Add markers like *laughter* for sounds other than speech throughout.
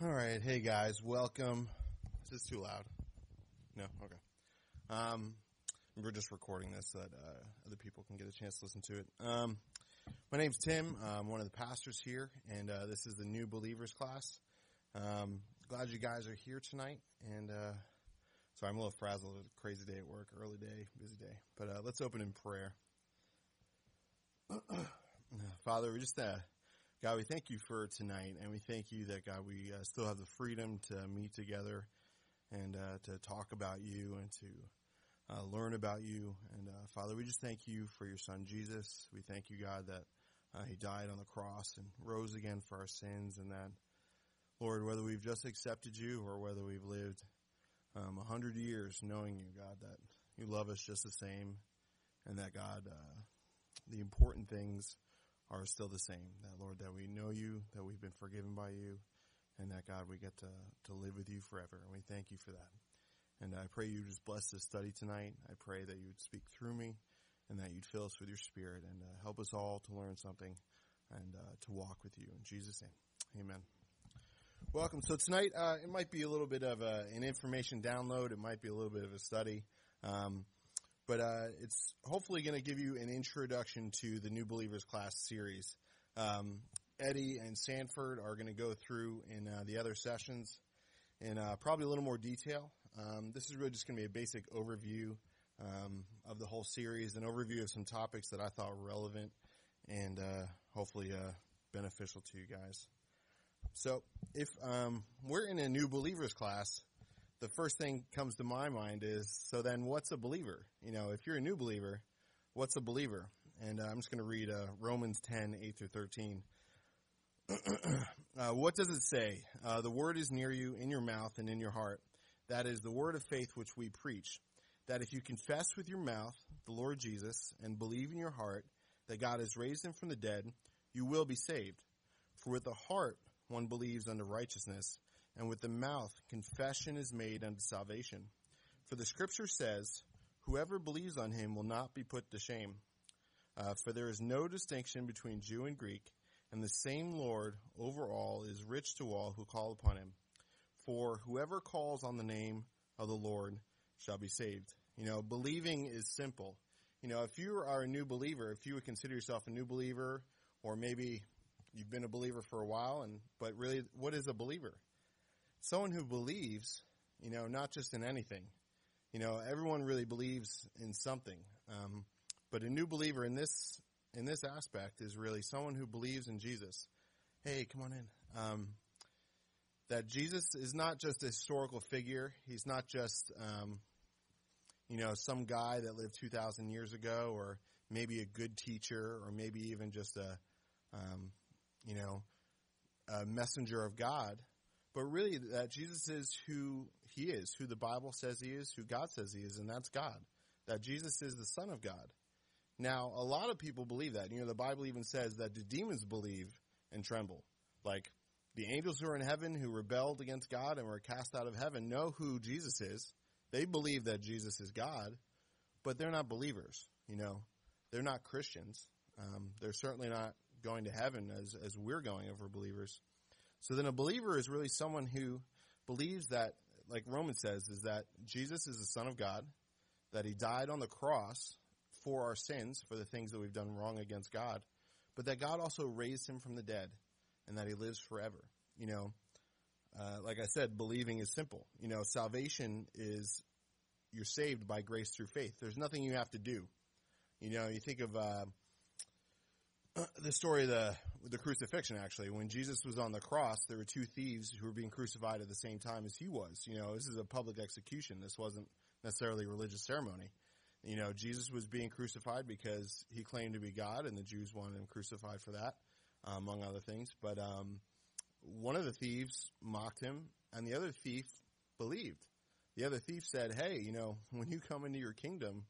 All right, hey guys, welcome. Is this too loud? No, okay. Um, we're just recording this so that uh, other people can get a chance to listen to it. Um, my name's Tim. I'm one of the pastors here, and uh, this is the new believers class. Um, glad you guys are here tonight, and uh, sorry, I'm a little frazzled. Crazy day at work, early day, busy day. But uh, let's open in prayer. *clears throat* Father, we just uh, God, we thank you for tonight, and we thank you that God, we uh, still have the freedom to meet together and uh, to talk about you and to uh, learn about you. And uh, Father, we just thank you for your Son Jesus. We thank you, God, that uh, He died on the cross and rose again for our sins, and that Lord, whether we've just accepted you or whether we've lived um, a hundred years knowing you, God, that you love us just the same, and that God, uh, the important things are still the same. That Lord, that we know you, that we've been forgiven by you, and that God, we get to, to live with you forever. And we thank you for that. And I pray you just bless this study tonight. I pray that you would speak through me and that you'd fill us with your spirit and uh, help us all to learn something and uh, to walk with you. In Jesus' name, amen. Welcome. So tonight, uh, it might be a little bit of a, an information download. It might be a little bit of a study. Um, but uh, it's hopefully going to give you an introduction to the New Believers class series. Um, Eddie and Sanford are going to go through in uh, the other sessions in uh, probably a little more detail. Um, this is really just going to be a basic overview um, of the whole series, an overview of some topics that I thought were relevant and uh, hopefully uh, beneficial to you guys. So, if um, we're in a new believers class, the first thing comes to my mind is so then what's a believer? You know, if you're a new believer, what's a believer? And uh, I'm just going to read uh, Romans 10, 8 through 13. *clears throat* uh, what does it say? Uh, the word is near you, in your mouth and in your heart. That is the word of faith which we preach. That if you confess with your mouth the Lord Jesus and believe in your heart that God has raised him from the dead, you will be saved. For with the heart one believes unto righteousness and with the mouth confession is made unto salvation. For the scripture says, Whoever believes on him will not be put to shame. Uh, for there is no distinction between Jew and Greek, and the same Lord over all is rich to all who call upon him. For whoever calls on the name of the Lord shall be saved. You know, believing is simple. You know, if you are a new believer, if you would consider yourself a new believer, or maybe you've been a believer for a while, and but really, what is a believer? Someone who believes, you know, not just in anything. You know, everyone really believes in something, um, but a new believer in this in this aspect is really someone who believes in Jesus. Hey, come on in. Um, that Jesus is not just a historical figure. He's not just, um, you know, some guy that lived 2,000 years ago, or maybe a good teacher, or maybe even just a, um, you know, a messenger of God but really that Jesus is who he is, who the Bible says he is, who God says he is, and that's God. That Jesus is the Son of God. Now, a lot of people believe that. You know, the Bible even says that the demons believe and tremble. Like the angels who are in heaven who rebelled against God and were cast out of heaven know who Jesus is. They believe that Jesus is God, but they're not believers. You know, they're not Christians. Um, they're certainly not going to heaven as as we're going if we're believers. So then a believer is really someone who believes that, like Romans says, is that Jesus is the Son of God, that he died on the cross for our sins, for the things that we've done wrong against God, but that God also raised him from the dead and that he lives forever. You know, uh, like I said, believing is simple. You know, salvation is you're saved by grace through faith. There's nothing you have to do. You know, you think of uh, *clears throat* the story of the the crucifixion actually. When jesus was on the cross there were two thieves who were being crucified at the same time as he was. You know this is a public execution. This wasn't necessarily a religious ceremony. You know jesus was being crucified because he claimed to be god and the jews wanted him crucified for that uh, among other things. But um, one of the thieves mocked him and the other thief believed. The other thief said hey you know *laughs* when you come into your kingdom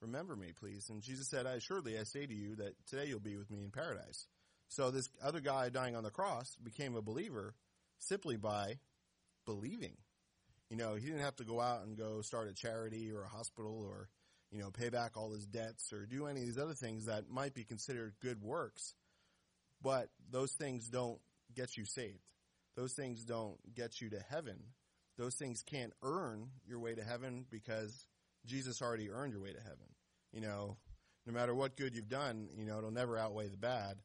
remember me please. And jesus said i assuredly i say to you that today you'll be with me in paradise so this other guy dying on the cross became a believer simply by believing. You know, he didn't have to go out and go start a charity or a hospital or, you know, pay back all his debts or do any of these other things that might be considered good works. But those things don't get you saved. Those things don't get you to heaven. Those things can't earn your way to heaven because Jesus already earned your way to heaven. You know, no matter what good you've done, you know, it'll never outweigh the bad.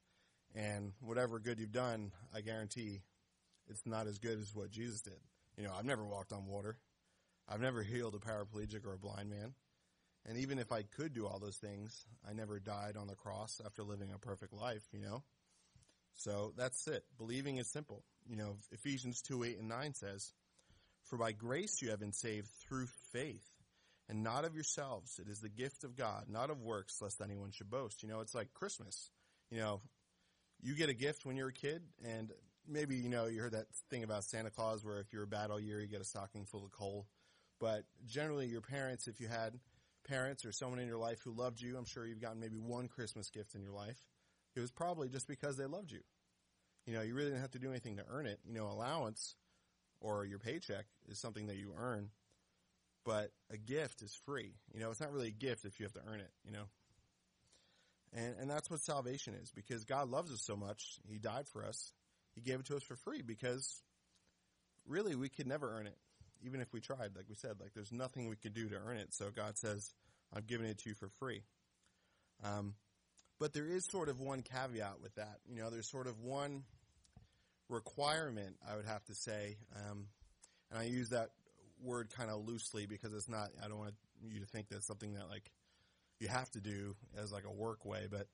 And whatever good you've done, I guarantee it's not as good as what Jesus did. You know, I've never walked on water. I've never healed a paraplegic or a blind man. And even if I could do all those things, I never died on the cross after living a perfect life, you know? So that's it. Believing is simple. You know, Ephesians 2, 8 and 9 says, For by grace you have been saved through faith, and not of yourselves. It is the gift of God, not of works, lest anyone should boast. You know, it's like Christmas. You know, you get a gift when you're a kid, and maybe, you know, you heard that thing about Santa Claus where if you're a bad all year, you get a stocking full of coal. But generally, your parents, if you had parents or someone in your life who loved you, I'm sure you've gotten maybe one Christmas gift in your life. It was probably just because they loved you. You know, you really didn't have to do anything to earn it. You know, allowance or your paycheck is something that you earn, but a gift is free. You know, it's not really a gift if you have to earn it, you know. And and that's what salvation is because God loves us so much, he died for us. He gave it to us for free because really we could never earn it even if we tried, like we said, like there's nothing we could do to earn it. So God says, I'm giving it to you for free. Um, but there is sort of one caveat with that. You know, there's sort of one requirement, I would have to say, um, and I use that word kind of loosely because it's not, I don't want you to think that's something that like you have to do as like a work way, but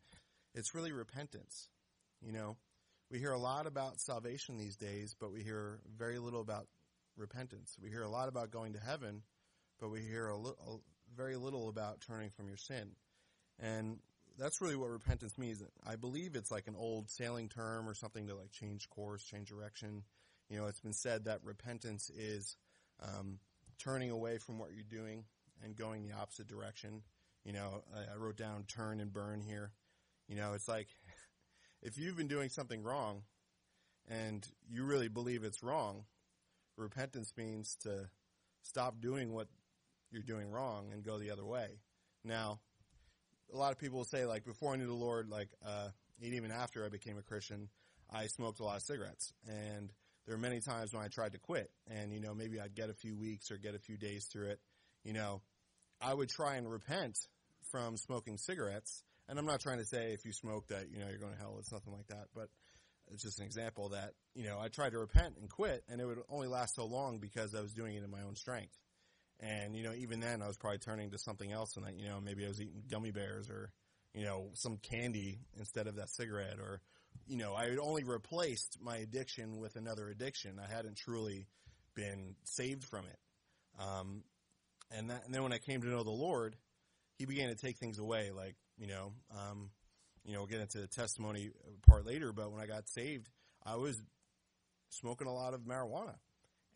it's really repentance. You know, we hear a lot about salvation these days, but we hear very little about repentance. We hear a lot about going to heaven, but we hear a, li- a very little about turning from your sin. And that's really what repentance means. I believe it's like an old sailing term or something to like change course, change direction. You know, it's been said that repentance is um, turning away from what you're doing and going the opposite direction. You know, I, I wrote down turn and burn here. You know, it's like *laughs* if you've been doing something wrong and you really believe it's wrong, repentance means to stop doing what you're doing wrong and go the other way. Now, a lot of people will say, like, before I knew the Lord, like, uh, even after I became a Christian, I smoked a lot of cigarettes. And there were many times when I tried to quit. And, you know, maybe I'd get a few weeks or get a few days through it. You know, I would try and repent from smoking cigarettes. And I'm not trying to say if you smoke that, you know, you're going to hell. It's nothing like that. But it's just an example that, you know, I tried to repent and quit and it would only last so long because I was doing it in my own strength. And, you know, even then I was probably turning to something else and that, you know, maybe I was eating gummy bears or, you know, some candy instead of that cigarette or, you know, I had only replaced my addiction with another addiction. I hadn't truly been saved from it. Um, and that, and then when I came to know the Lord, he began to take things away, like, you know, um, you know, we'll get into the testimony part later, but when I got saved, I was smoking a lot of marijuana.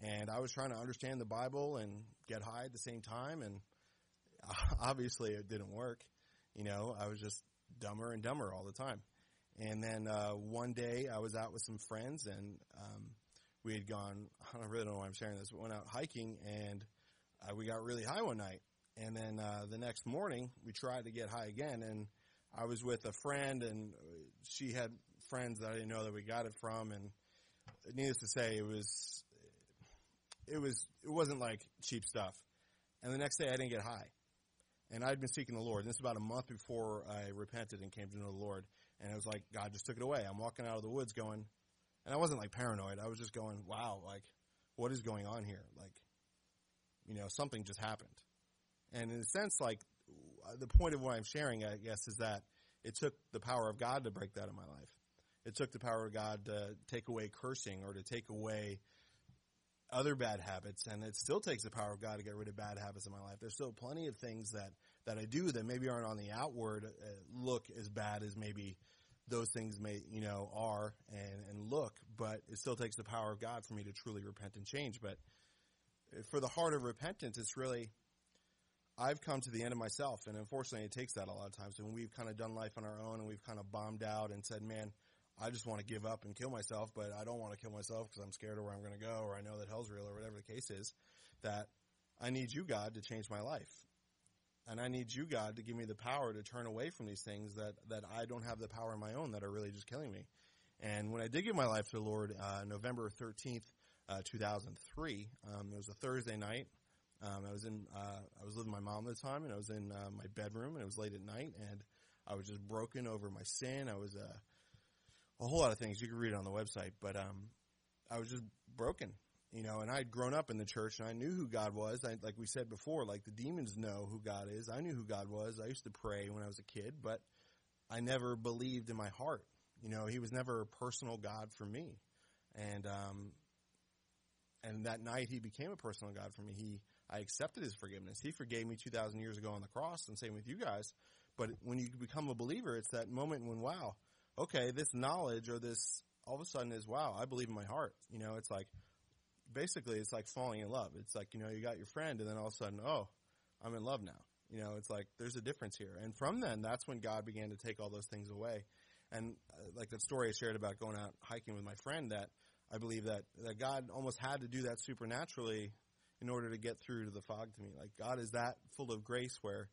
And I was trying to understand the Bible and get high at the same time. And *laughs* obviously it didn't work. You know, I was just dumber and dumber all the time. And then uh, one day I was out with some friends and um, we had gone, *laughs* I don't really know why I'm sharing this, but went out hiking and uh, we got really high one night. And then uh, the next morning we tried to get high again and I was with a friend, and she had friends that I didn't know that we got it from, and needless to say, it was it was it wasn't like cheap stuff. And the next day, I didn't get high, and I'd been seeking the Lord. And this was about a month before I repented and came to know the Lord, and it was like God just took it away. I'm walking out of the woods, going, and I wasn't like paranoid. I was just going, "Wow, like what is going on here? Like, you know, something just happened." And in a sense, like the point of what I'm sharing, I guess, is that it took the power of God to break that in my life. It took the power of God to take away cursing or to take away other bad habits, and it still takes the power of God to get rid of bad habits in my life. There's still plenty of things that that I do that maybe aren't on the outward uh, look as bad as maybe those things may you know are and and look, but it still takes the power of God for me to truly repent and change. But for the heart of repentance, it's really I've come to the end of myself, and unfortunately, it takes that a lot of times. When we've kind of done life on our own, and we've kind of bombed out and said, "Man, I just want to give up and kill myself," but I don't want to kill myself because I'm scared of where I'm going to go, or I know that hell's real, or whatever the case is. That I need you, God, to change my life, and I need you, God, to give me the power to turn away from these things that that I don't have the power on my own that are really just killing me. And when I did give my life to the Lord, uh, November 13th, uh, 2003, um, it was a Thursday night. Um, I was in, uh, I was living with my mom at the time, and I was in uh, my bedroom, and it was late at night, and I was just broken over my sin. I was uh, a whole lot of things. You can read it on the website, but um, I was just broken, you know. And I had grown up in the church, and I knew who God was. I, like we said before, like the demons know who God is. I knew who God was. I used to pray when I was a kid, but I never believed in my heart. You know, He was never a personal God for me, and um, and that night He became a personal God for me. He I accepted His forgiveness. He forgave me two thousand years ago on the cross, and same with you guys. But when you become a believer, it's that moment when wow, okay, this knowledge or this all of a sudden is wow, I believe in my heart. You know, it's like basically it's like falling in love. It's like you know you got your friend, and then all of a sudden, oh, I'm in love now. You know, it's like there's a difference here. And from then, that's when God began to take all those things away. And uh, like that story I shared about going out hiking with my friend, that I believe that, that God almost had to do that supernaturally in order to get through to the fog to me. Like God is that full of grace where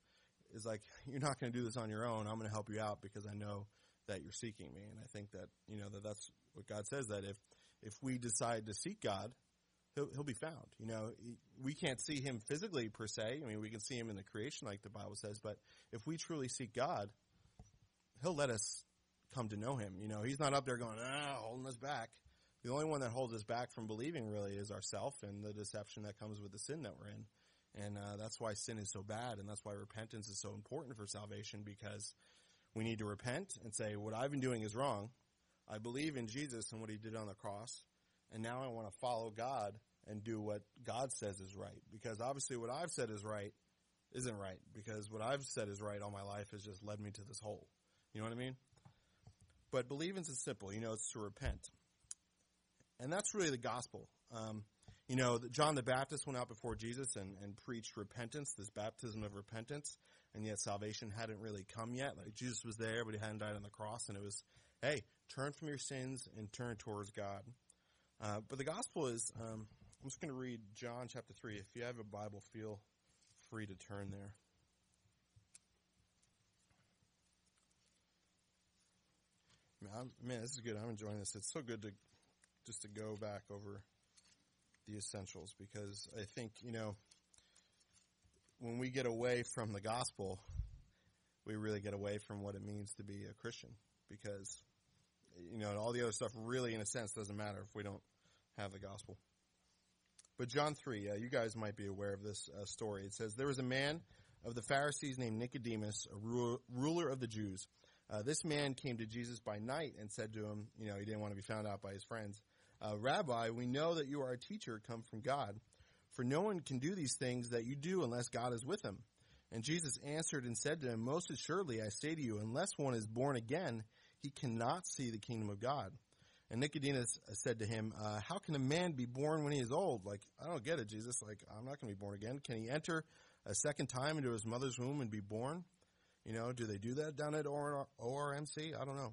it's like, you're not going to do this on your own. I'm going to help you out because I know that you're seeking me. And I think that, you know, that that's what God says that if, if we decide to seek God, he'll, he'll be found. You know, we can't see him physically per se. I mean, we can see him in the creation like the Bible says, but if we truly seek God, he'll let us come to know him. You know, he's not up there going, ah, holding us back. The only one that holds us back from believing really is ourself and the deception that comes with the sin that we're in. And uh, that's why sin is so bad, and that's why repentance is so important for salvation because we need to repent and say, what I've been doing is wrong. I believe in Jesus and what he did on the cross, and now I want to follow God and do what God says is right. Because obviously, what I've said is right isn't right, because what I've said is right all my life has just led me to this hole. You know what I mean? But believing is simple. You know, it's to repent. And that's really the gospel. Um, you know, John the Baptist went out before Jesus and, and preached repentance, this baptism of repentance, and yet salvation hadn't really come yet. Like Jesus was there, but he hadn't died on the cross, and it was, hey, turn from your sins and turn towards God. Uh, but the gospel is, um, I'm just going to read John chapter 3. If you have a Bible, feel free to turn there. Man, man, this is good. I'm enjoying this. It's so good to just to go back over the essentials because I think, you know, when we get away from the gospel, we really get away from what it means to be a Christian because, you know, all the other stuff really, in a sense, doesn't matter if we don't have the gospel. But John 3, uh, you guys might be aware of this uh, story. It says, There was a man of the Pharisees named Nicodemus, a ru- ruler of the Jews. Uh, this man came to Jesus by night and said to him, you know, he didn't want to be found out by his friends, uh, Rabbi, we know that you are a teacher come from God, for no one can do these things that you do unless God is with him. And Jesus answered and said to him, Most assuredly I say to you, unless one is born again, he cannot see the kingdom of God. And Nicodemus said to him, uh, How can a man be born when he is old? Like, I don't get it, Jesus. Like, I'm not going to be born again. Can he enter a second time into his mother's womb and be born? You know, do they do that down at ORMC? I don't know.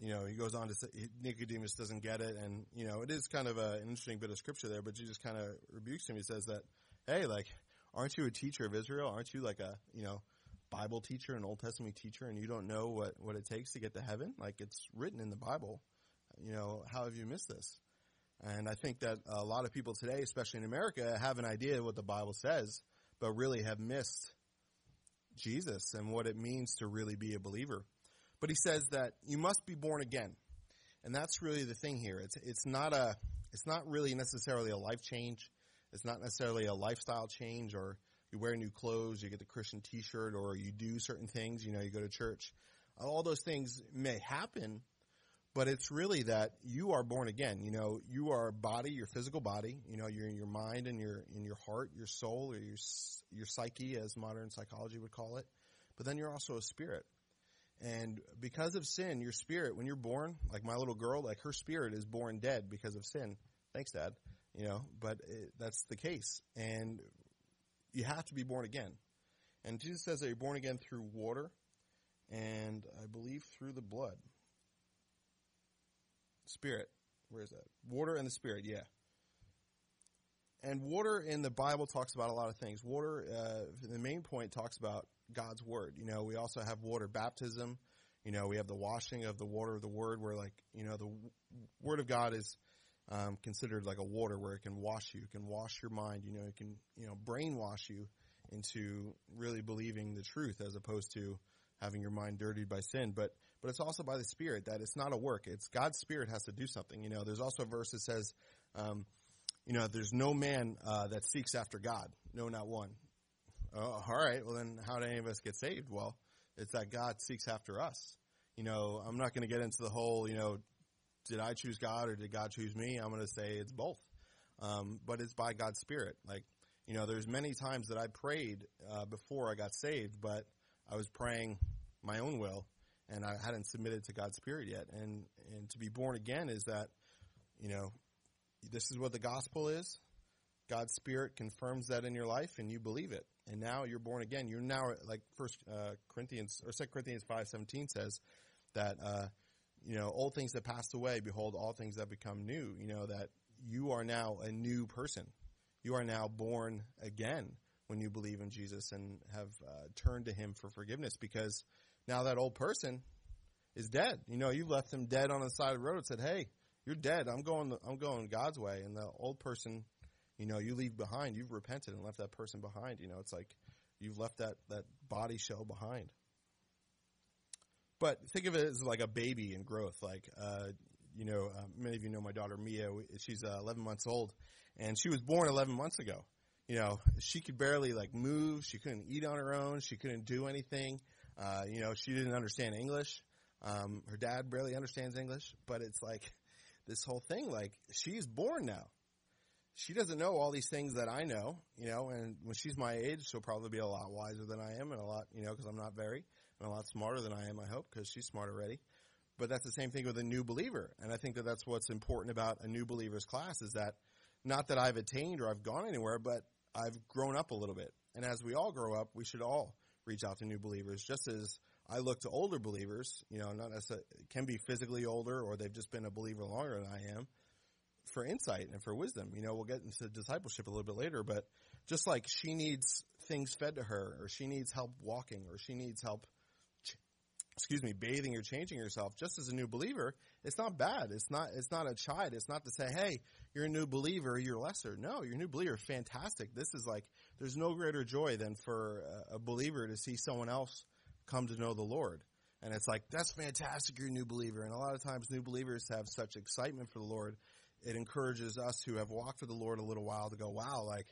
you know, he goes on to say Nicodemus doesn't get it, and you know, it is kind of a, an interesting bit of scripture there. But Jesus kind of rebukes him. He says that, hey, like, aren't you a teacher of Israel? Aren't you like a you know Bible teacher, an Old Testament teacher, and you don't know what what it takes to get to heaven? Like, it's written in the Bible. You know, how have you missed this? And I think that a lot of people today, especially in America, have an idea of what the Bible says, but really have missed Jesus and what it means to really be a believer. But he says that you must be born again. And that's really the thing here. It's, it's not a, it's not really necessarily a life change. It's not necessarily a lifestyle change or you wear new clothes, you get the Christian t-shirt or you do certain things, you know, you go to church. All those things may happen, but it's really that you are born again. You know, you are a body, your physical body. You know, you're in your mind and your in your heart, your soul, or your your psyche, as modern psychology would call it. But then you're also a spirit. And because of sin, your spirit, when you're born, like my little girl, like her spirit is born dead because of sin. Thanks, Dad. you know, but it, that's the case. And you have to be born again. And Jesus says that you're born again through water and I believe through the blood. Spirit. Where is that? Water and the Spirit, yeah. And water in the Bible talks about a lot of things. Water, uh, the main point talks about God's Word. You know, we also have water baptism. You know, we have the washing of the water of the Word where like, you know, the Word of God is um, considered like a water where it can wash you, it can wash your mind, you know, it can, you know, brainwash you into really believing the truth as opposed to having your mind dirtied by sin. But, but it's also by the Spirit that it's not a work. It's God's Spirit has to do something. You know, there's also a verse that says, um, you know, there's no man uh, that seeks after God. No, not one. Oh, all right. Well, then how do any of us get saved? Well, it's that God seeks after us. You know, I'm not going to get into the whole, you know, did I choose God or did God choose me? I'm going to say it's both. Um, but it's by God's Spirit. Like, you know, there's many times that I prayed uh, before I got saved, but I was praying my own will and I hadn't submitted to God's Spirit yet. And and to be born again is that, you know, this is what the gospel is. God's Spirit confirms that in your life, and you believe it. And now you're born again. You're now like First uh, Corinthians or Second Corinthians five seventeen says that uh, you know old things that passed away. Behold, all things have become new. You know that you are now a new person. You are now born again when you believe in Jesus and have uh, turned to Him for forgiveness. Because now that old person is dead. You know, you left him dead on the side of the road and said, "Hey, you're dead. I'm going. I'm going God's way." And the old person, you know, you leave behind. You've repented and left that person behind. You know, it's like you've left that that body shell behind. But think of it as like a baby in growth. Like, uh, you know, uh, many of you know my daughter Mia. She's uh, 11 months old, and she was born 11 months ago. You know, she could barely like move. She couldn't eat on her own. She couldn't do anything. Uh, you know, she didn't understand English. Um, her dad barely understands English, but it's like this whole thing. Like she's born now. She doesn't know all these things that I know, you know, and when she's my age, she'll probably be a lot wiser than I am and a lot, you know, because I'm not very, and a lot smarter than I am, I hope, because she's smart already. But that's the same thing with a new believer. And I think that that's what's important about a new believer's class is that not that I've attained or I've gone anywhere, but I've grown up a little bit. And as we all grow up, we should all reach out to new believers, just as I look to older believers, you know, not necessarily, can be physically older or they've just been a believer longer than I am for insight and for wisdom. You know, we'll get into discipleship a little bit later, but just like she needs things fed to her or she needs help walking or she needs help excuse me, bathing or changing yourself, just as a new believer, it's not bad. It's not, it's not a chide. It's not to say, hey, you're a new believer, you're lesser. No, you're a new believer. Fantastic. This is like, there's no greater joy than for a believer to see someone else come to know the Lord. And it's like, that's fantastic, you're a new believer. And a lot of times new believers have such excitement for the Lord. It encourages us who have walked with the Lord a little while to go, wow, like,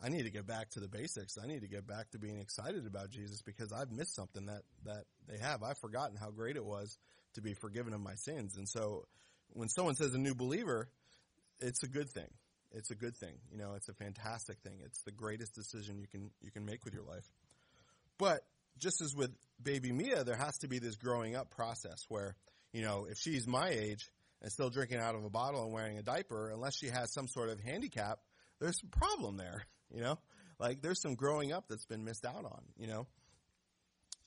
I need to get back to the basics. I need to get back to being excited about Jesus because I've missed something that, that they have. I've forgotten how great it was to be forgiven of my sins. And so when someone says a new believer, it's a good thing. It's a good thing. You know, it's a fantastic thing. It's the greatest decision you can, you can make with your life. But just as with baby Mia, there has to be this growing up process where, you know, if she's my age and still drinking out of a bottle and wearing a diaper, unless she has some sort of handicap, there's a problem there. *laughs* You know, like there's some growing up that's been missed out on. You know,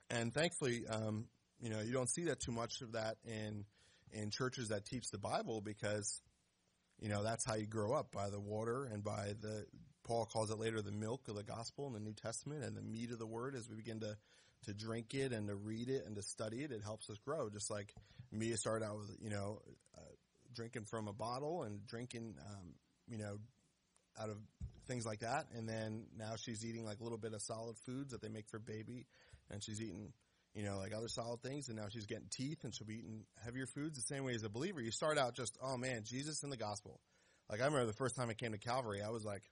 and thankfully, um, you know, you don't see that too much of that in in churches that teach the Bible because you know that's how you grow up by the water and by the Paul calls it later the milk of the gospel in the New Testament and the meat of the word as we begin to to drink it and to read it and to study it, it helps us grow. Just like Mia started out with, you know, uh, drinking from a bottle and drinking, um, you know, out of things like that. And then now she's eating like a little bit of solid foods that they make for baby, and she's eating, you know, like other solid things. And now she's getting teeth, and she'll be eating heavier foods. The same way as a believer, you start out just, oh man, Jesus and the gospel. Like I remember the first time I came to Calvary, I was like,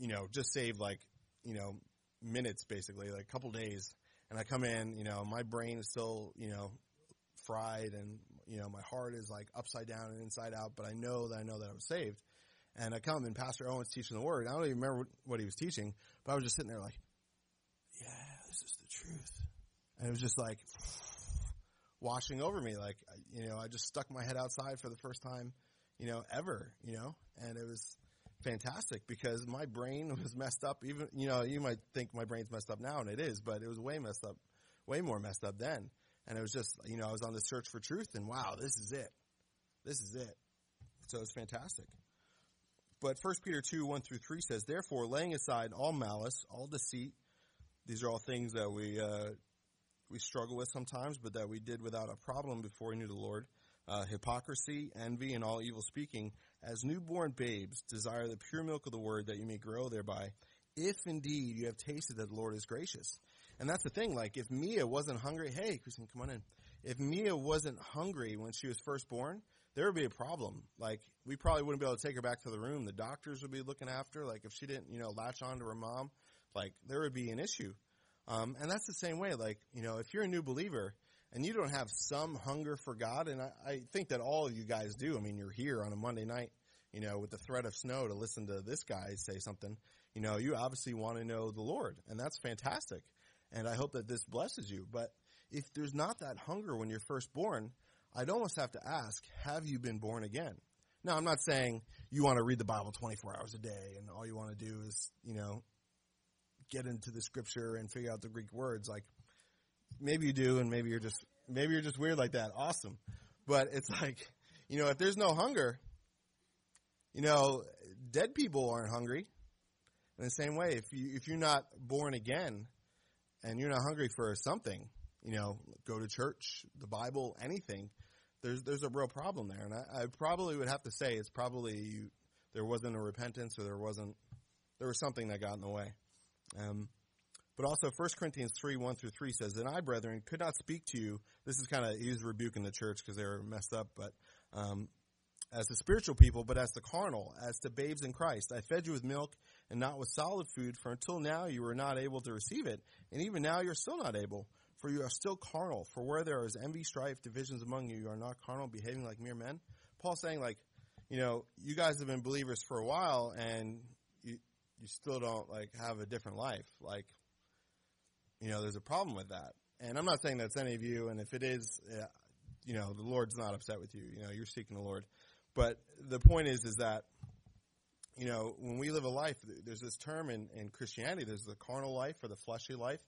you know, just saved like, you know, minutes basically, like a couple days. And I come in, you know, my brain is still, you know, fried and, you know, my heart is like upside down and inside out, but I know that I know that I was saved. And I come and Pastor Owen's teaching the word. I don't even remember what he was teaching, but I was just sitting there like, yeah, this is the truth. And it was just like *sighs* washing over me. Like, you know, I just stuck my head outside for the first time, you know, ever, you know, and it was fantastic because my brain *laughs* was messed up. Even, you know, you might think my brain's messed up now and it is, but it was way messed up, way more messed up then. And it was just, you know, I was on the search for truth and wow, this is it. This is it. So it's fantastic. But 1 Peter 2, 1 through 3 says, Therefore, laying aside all malice, all deceit, these are all things that we, uh, we struggle with sometimes, but that we did without a problem before we knew the Lord. Uh, hypocrisy, envy, and all evil speaking. As newborn babes, desire the pure milk of the word that you may grow thereby, if indeed you have tasted that the Lord is gracious. And that's the thing, like, if Mia wasn't hungry, hey, Christine, come on in. If Mia wasn't hungry when she was first born, there would be a problem. Like, we probably wouldn't be able to take her back to the room. The doctors would be looking after, like, if she didn't, you know, latch on to her mom, like, there would be an issue. Um, and that's the same way, like, you know, if you're a new believer and you don't have some hunger for God, and I, I think that all of you guys do. I mean, you're here on a Monday night, you know, with the threat of snow to listen to this guy say something. You know, you obviously want to know the Lord, and that's fantastic. And I hope that this blesses you. But if there's not that hunger when you're first born, I'd almost have to ask, have you been born again? Now, I'm not saying you want to read the Bible 24 hours a day and all you want to do is, you know, get into the scripture and figure out the Greek words. Like, maybe you do and maybe you're just, maybe you're just weird like that. Awesome. But it's *laughs* like, you know, if there's no hunger, you know, dead people aren't hungry. In the same way, if you, if you're not born again and you're not hungry for something, you know, go to church, the Bible, anything, there's there's a real problem there. And I, I probably would have to say it's probably you, there wasn't a repentance or there wasn't there was something that got in the way. Um, but also 1 Corinthians 3, 1 through 3 says, And I, brethren, could not speak to you. This is kind of, he's rebuking the church because they were messed up, but um, as the spiritual people, but as the carnal, as to babes in Christ. I fed you with milk and not with solid food, for until now you were not able to receive it, and even now you're still not able for you are still carnal. For where there is envy, strife, divisions among you, you are not carnal, behaving like mere men. Paul's saying, like, you know, you guys have been believers for a while, and you you still don't like have a different life. Like, you know, there's a problem with that. And I'm not saying that's any of you. And if it is, uh, you know, the Lord's not upset with you. You know, you're seeking the Lord. But the point is, is that you know, when we live a life, there's this term in, in Christianity. There's the carnal life or the fleshly life,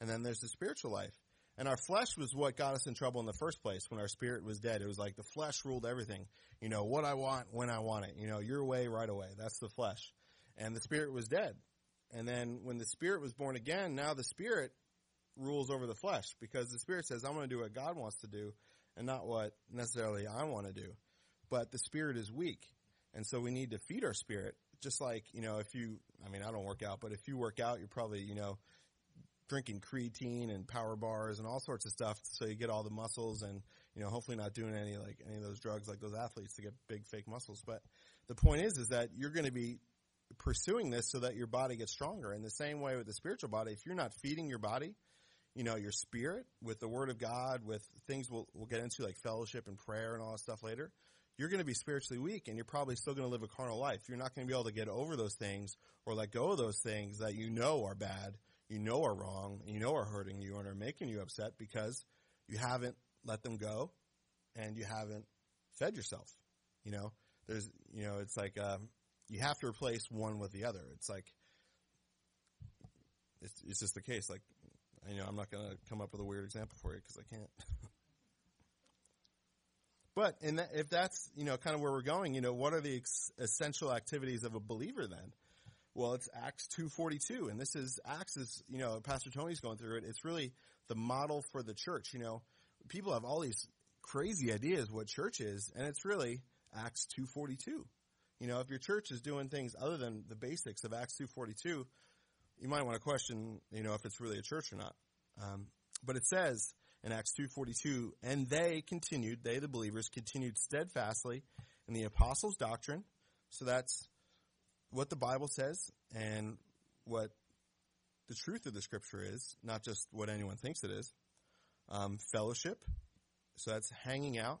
and then there's the spiritual life. And our flesh was what got us in trouble in the first place when our spirit was dead. It was like the flesh ruled everything. You know, what I want, when I want it. You know, your way, right away. That's the flesh. And the spirit was dead. And then when the spirit was born again, now the spirit rules over the flesh because the spirit says, I'm going to do what God wants to do and not what necessarily I want to do. But the spirit is weak. And so we need to feed our spirit. Just like, you know, if you, I mean, I don't work out, but if you work out, you're probably, you know, drinking creatine and power bars and all sorts of stuff so you get all the muscles and you know hopefully not doing any like any of those drugs like those athletes to get big fake muscles but the point is is that you're going to be pursuing this so that your body gets stronger in the same way with the spiritual body if you're not feeding your body you know your spirit with the word of god with things we'll, we'll get into like fellowship and prayer and all that stuff later you're going to be spiritually weak and you're probably still going to live a carnal life you're not going to be able to get over those things or let go of those things that you know are bad you know are wrong, you know are hurting you and are making you upset because you haven't let them go and you haven't fed yourself. You know, there's, you know, it's like, um, you have to replace one with the other. It's like, it's, it's just the case. Like, you know, I'm not going to come up with a weird example for you because I can't. *laughs* but in that, if that's, you know, kind of where we're going, you know, what are the ex- essential activities of a believer then? Well, it's Acts 2:42, and this is Acts is you know Pastor Tony's going through it. It's really the model for the church. You know, people have all these crazy ideas what church is, and it's really Acts 2:42. You know, if your church is doing things other than the basics of Acts 2:42, you might want to question, you know, if it's really a church or not. Um, but it says in Acts 2:42, and they continued, they the believers continued steadfastly in the apostles' doctrine. So that's what the Bible says and what the truth of the scripture is, not just what anyone thinks it is. Um, fellowship. So that's hanging out.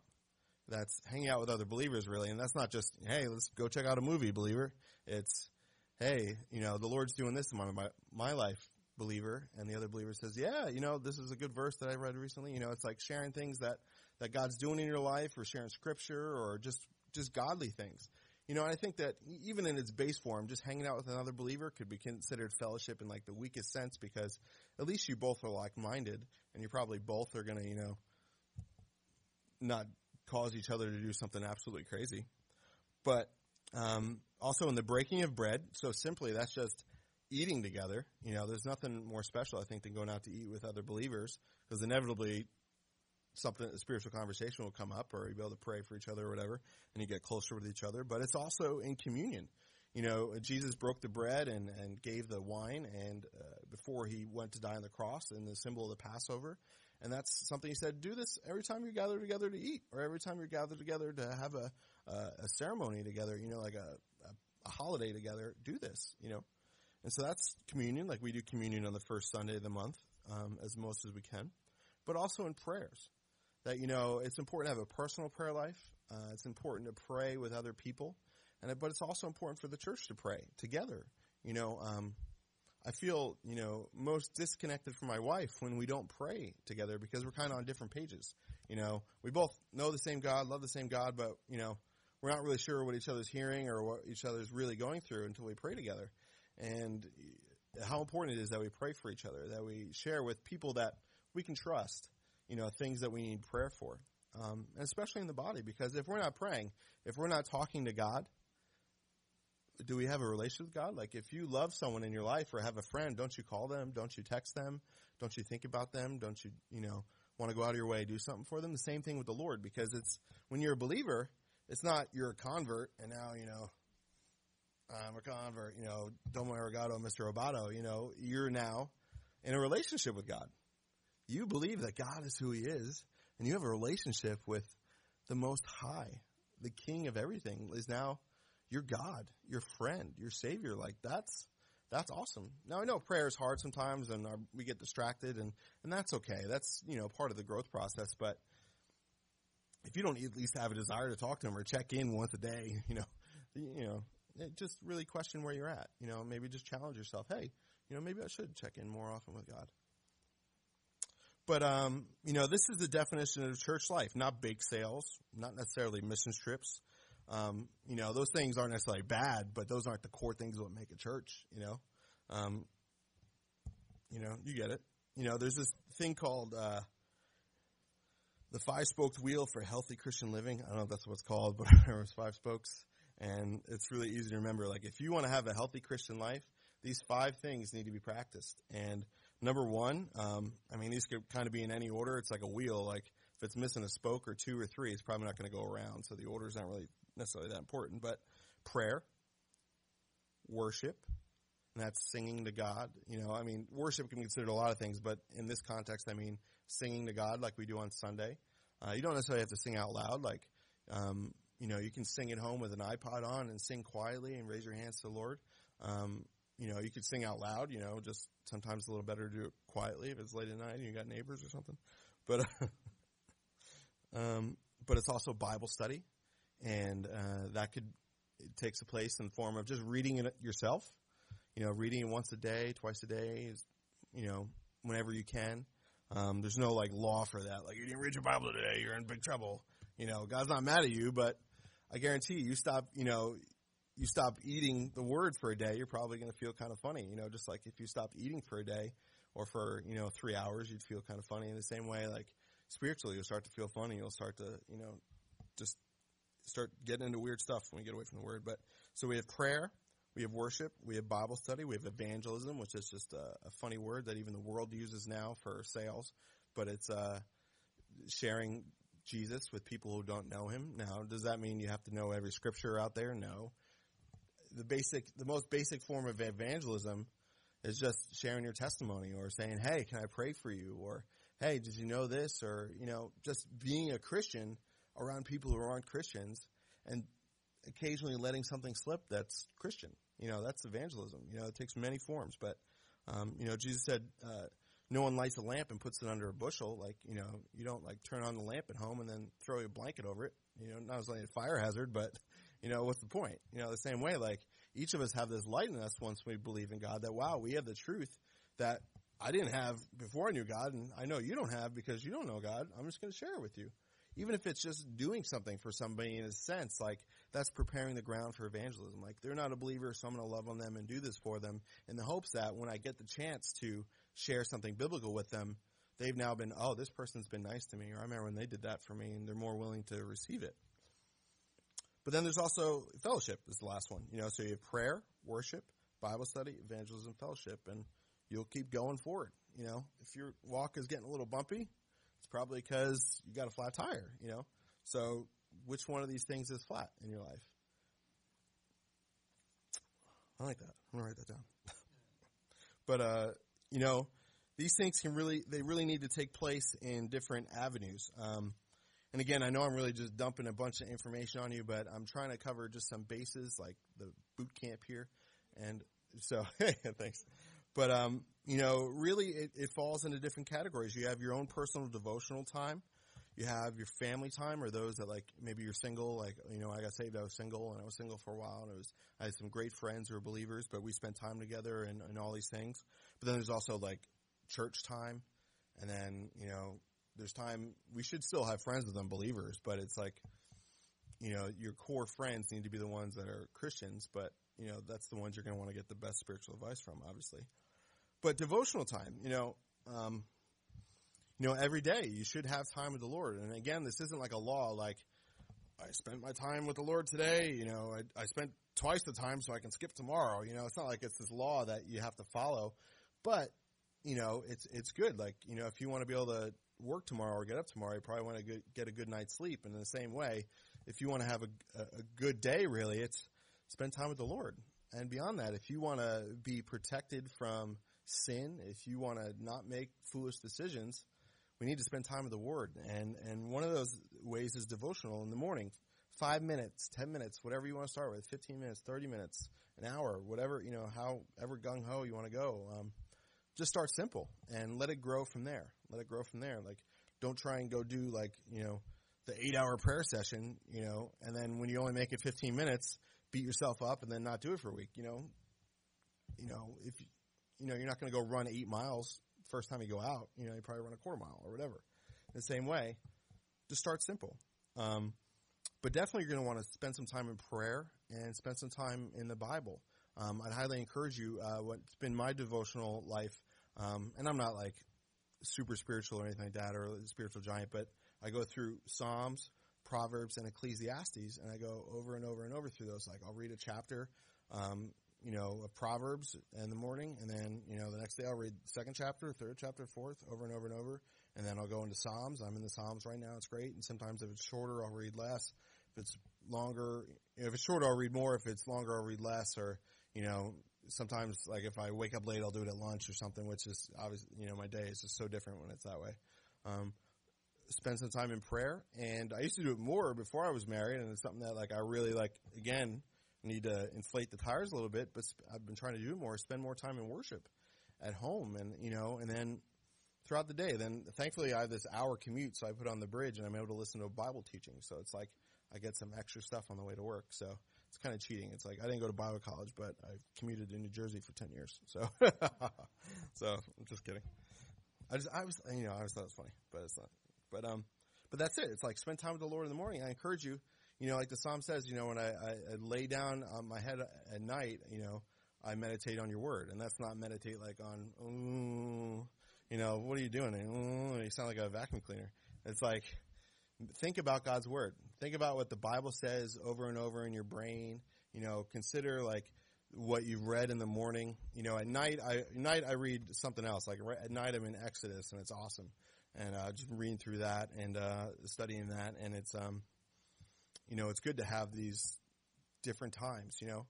That's hanging out with other believers, really. And that's not just, hey, let's go check out a movie, believer. It's, hey, you know, the Lord's doing this in my, my, life, believer. And the other believer says, yeah, you know, this is a good verse that I read recently. You know, it's like sharing things that, that God's doing in your life or sharing scripture or just just godly things. You know, I think that even in its base form, just hanging out with another believer could be considered fellowship in like the weakest sense because at least you both are like minded and you probably both are going to, you know, not cause each other to do something absolutely crazy. But um, also in the breaking of bread, so simply that's just eating together. You know, there's nothing more special, I think, than going out to eat with other believers because inevitably something, a spiritual conversation will come up or you'll be able to pray for each other or whatever and you get closer with each other. But it's also in communion. You know, Jesus broke the bread and, and gave the wine and uh, before he went to die on the cross in the symbol of the Passover. And that's something he said, do this every time you gather together to eat or every time you're gathered together to have a, uh, a ceremony together, you know, like a, a, a holiday together, do this, you know. And so that's communion, like we do communion on the first Sunday of the month, um, as most as we can, but also in prayers. That, you know, it's important to have a personal prayer life. Uh, it's important to pray with other people. And, but it's also important for the church to pray together. You know, um, I feel, you know, most disconnected from my wife when we don't pray together because we're kind of on different pages. You know, we both know the same God, love the same God, but, you know, we're not really sure what each other's hearing or what each other's really going through until we pray together. And how important it is that we pray for each other, that we share with people that we can trust, you know, things that we need prayer for. Um, and especially in the body, because if we're not praying, if we're not talking to God, do we have a relationship with God? Like if you love someone in your life or have a friend, don't you call them? Don't you text them? Don't you think about them? Don't you, you know, want to go out of your way, do something for them? The same thing with the Lord, because it's, when you're a believer, it's not you're a convert and now, you know, I'm a convert, you know, Domo Arigato, Mr. Roboto, you know, you're now in a relationship with God. You believe that God is who he is and you have a relationship with the most high, the king of everything is now your God, your friend, your savior. Like that's, that's awesome. Now I know prayer is hard sometimes and our, we get distracted and, and that's okay. That's, you know, part of the growth process, but if you don't at least have a desire to talk to him or check in once a day, *laughs* you know, you know, just really question where you're at. You know, maybe just challenge yourself. Hey, you know, maybe I should check in more often with God. But um, you know, this is the definition of church life, not bake sales, not necessarily mission trips. Um, you know, those things aren't necessarily bad, but those aren't the core things that make a church. You know, um, you know, you get it. You know, there's this thing called uh, the five spoked wheel for healthy Christian living. I don't know if that's what it's called, *laughs* but it's five spokes. And it's really easy to remember. Like, if you want to have a healthy Christian life, these five things need to be practiced. And number one, um, I mean, these could kind of be in any order. It's like a wheel. Like, if it's missing a spoke or two or three, it's probably not going to go around. So the order is not really necessarily that important. But prayer, worship, and that's singing to God. You know, I mean, worship can be considered a lot of things, but in this context, I mean, singing to God like we do on Sunday. Uh, you don't necessarily have to sing out loud. Like, um, you know, you can sing at home with an iPod on and sing quietly and raise your hands to the Lord. Um, you know, you could sing out loud, you know, just sometimes a little better to do it quietly if it's late at night and you got neighbors or something. But, *laughs* um, but it's also Bible study and, uh, that could, it takes a place in the form of just reading it yourself, you know, reading it once a day, twice a day, is, you know, whenever you can. Um, there's no like law for that. Like you didn't read your Bible today, you're in big trouble. You know, God's not mad at you, but I guarantee you, you stop, you know, you stop eating the word for a day, you're probably going to feel kind of funny. You know, just like if you stopped eating for a day or for, you know, three hours, you'd feel kind of funny. In the same way, like spiritually, you'll start to feel funny. You'll start to, you know, just start getting into weird stuff when we get away from the word. But so we have prayer, we have worship, we have Bible study, we have evangelism, which is just a, a funny word that even the world uses now for sales, but it's, uh, sharing Jesus with people who don't know him. Now, does that mean you have to know every scripture out there? No. The basic, the most basic form of evangelism is just sharing your testimony or saying, Hey, can I pray for you? Or, Hey, did you know this? Or, you know, just being a Christian around people who aren't Christians and occasionally letting something slip that's Christian. You know, that's evangelism. You know, it takes many forms, but, um, you know, Jesus said, uh, no one lights a lamp and puts it under a bushel. Like, you know, you don't like turn on the lamp at home and then throw a blanket over it. You know, not only a fire hazard, but, *laughs* you know, what's the point? You know, the same way, like each of us have this light in us once we believe in God that, wow, we have the truth that I didn't have before I knew God and I know you don't have because you don't know God. I'm just going to share it with you. Even if it's just doing something for somebody in a sense, like that's preparing the ground for evangelism. Like they're not a believer, so I'm going to love on them and do this for them in the hopes that when I get the chance to share something biblical with them, they've now been, oh, this person's been nice to me, or I remember when they did that for me, and they're more willing to receive it. But then there's also fellowship is the last one. You know, so you have prayer, worship, Bible study, evangelism, fellowship, and you'll keep going forward. You know, if your walk is getting a little bumpy, probably because you got a flat tire. You know, so which one of these things is flat in your life? I like that. I'm gonna write that down. *laughs* but uh, you know, these things can really they really need to take place in different avenues. Um, and again, I know I'm really just dumping a bunch of information on you, but I'm trying to cover just some bases like the boot camp here. And so, *laughs* thanks. But, um, you know, really it, it falls into different categories. You have your own personal devotional time. You have your family time or those that like, maybe you're single, like, you know, I got saved, I was single and I was single for a while and it was, I had some great friends who were believers, but we spent time together and, and all these things. But then there's also like church time and then, you know, there's time we should still have friends with unbelievers, but it's like, you know, your core friends need to be the ones that are Christians, but you know, that's the ones you're going to want to get the best spiritual advice from, obviously. But devotional time, you know, um, you know, every day you should have time with the Lord. And again, this isn't like a law, like I spent my time with the Lord today. You know, I, I spent twice the time so I can skip tomorrow. You know, it's not like it's this law that you have to follow, but you know, it's, it's good. Like, you know, if you want to be able to work tomorrow or get up tomorrow, you probably want to get a good night's sleep. And in the same way, if you want to have a, a good day, really, it's spend time with the Lord. And beyond that, if you want to be protected from sin, if you want to not make foolish decisions, we need to spend time with the Word. And, and one of those ways is devotional in the morning. Five minutes, ten minutes, whatever you want to start with, 15 minutes, 30 minutes, an hour, whatever, you know, however gung ho you want to go. Um, just start simple and let it grow from there. Let it grow from there. Like, don't try and go do like, you know, the eight hour prayer session, you know, and then when you only make it 15 minutes, beat yourself up and then not do it for a week, you know. You know, if, you know, you're not going to go run eight miles first time you go out, you know, you probably run a quarter mile or whatever. In the same way, just start simple. Um, but definitely you're going to want to spend some time in prayer and spend some time in the Bible. Um, I'd highly encourage you. Uh, what's been my devotional life, um, and I'm not like super spiritual or anything like that, or a spiritual giant, but I go through Psalms, Proverbs, and Ecclesiastes, and I go over and over and over through those. Like I'll read a chapter, um, you know, Proverbs in the morning, and then you know the next day I'll read second chapter, third chapter, fourth, over and over and over, and then I'll go into Psalms. I'm in the Psalms right now; it's great. And sometimes if it's shorter, I'll read less. If it's longer, if it's shorter, I'll read more. If it's longer, I'll read less. Or you know, sometimes like if I wake up late, I'll do it at lunch or something, which is obviously, you know, my day is just so different when it's that way. Um, spend some time in prayer and I used to do it more before I was married and it's something that like I really like, again, need to inflate the tires a little bit, but I've been trying to do more, spend more time in worship at home and, you know, and then throughout the day, then thankfully I have this hour commute, so I put on the bridge and I'm able to listen to a Bible teaching. So it's like I get some extra stuff on the way to work. So it's kind of cheating. It's like I didn't go to Bible college, but I commuted in New Jersey for ten years. So, *laughs* so I'm just kidding. I just I was you know I always thought it was funny, but it's not. But um, but that's it. It's like spend time with the Lord in the morning. I encourage you. You know, like the psalm says, you know, when I, I, I lay down on my head at night, you know, I meditate on your word, and that's not meditate like on, you know, what are you doing? Ooh, you sound like a vacuum cleaner. It's like think about God's word. Think about what the Bible says over and over in your brain. You know, consider like what you've read in the morning. You know, at night, I at night I read something else. Like at night, I'm in Exodus, and it's awesome. And uh, just reading through that and uh, studying that, and it's um, you know, it's good to have these different times. You know,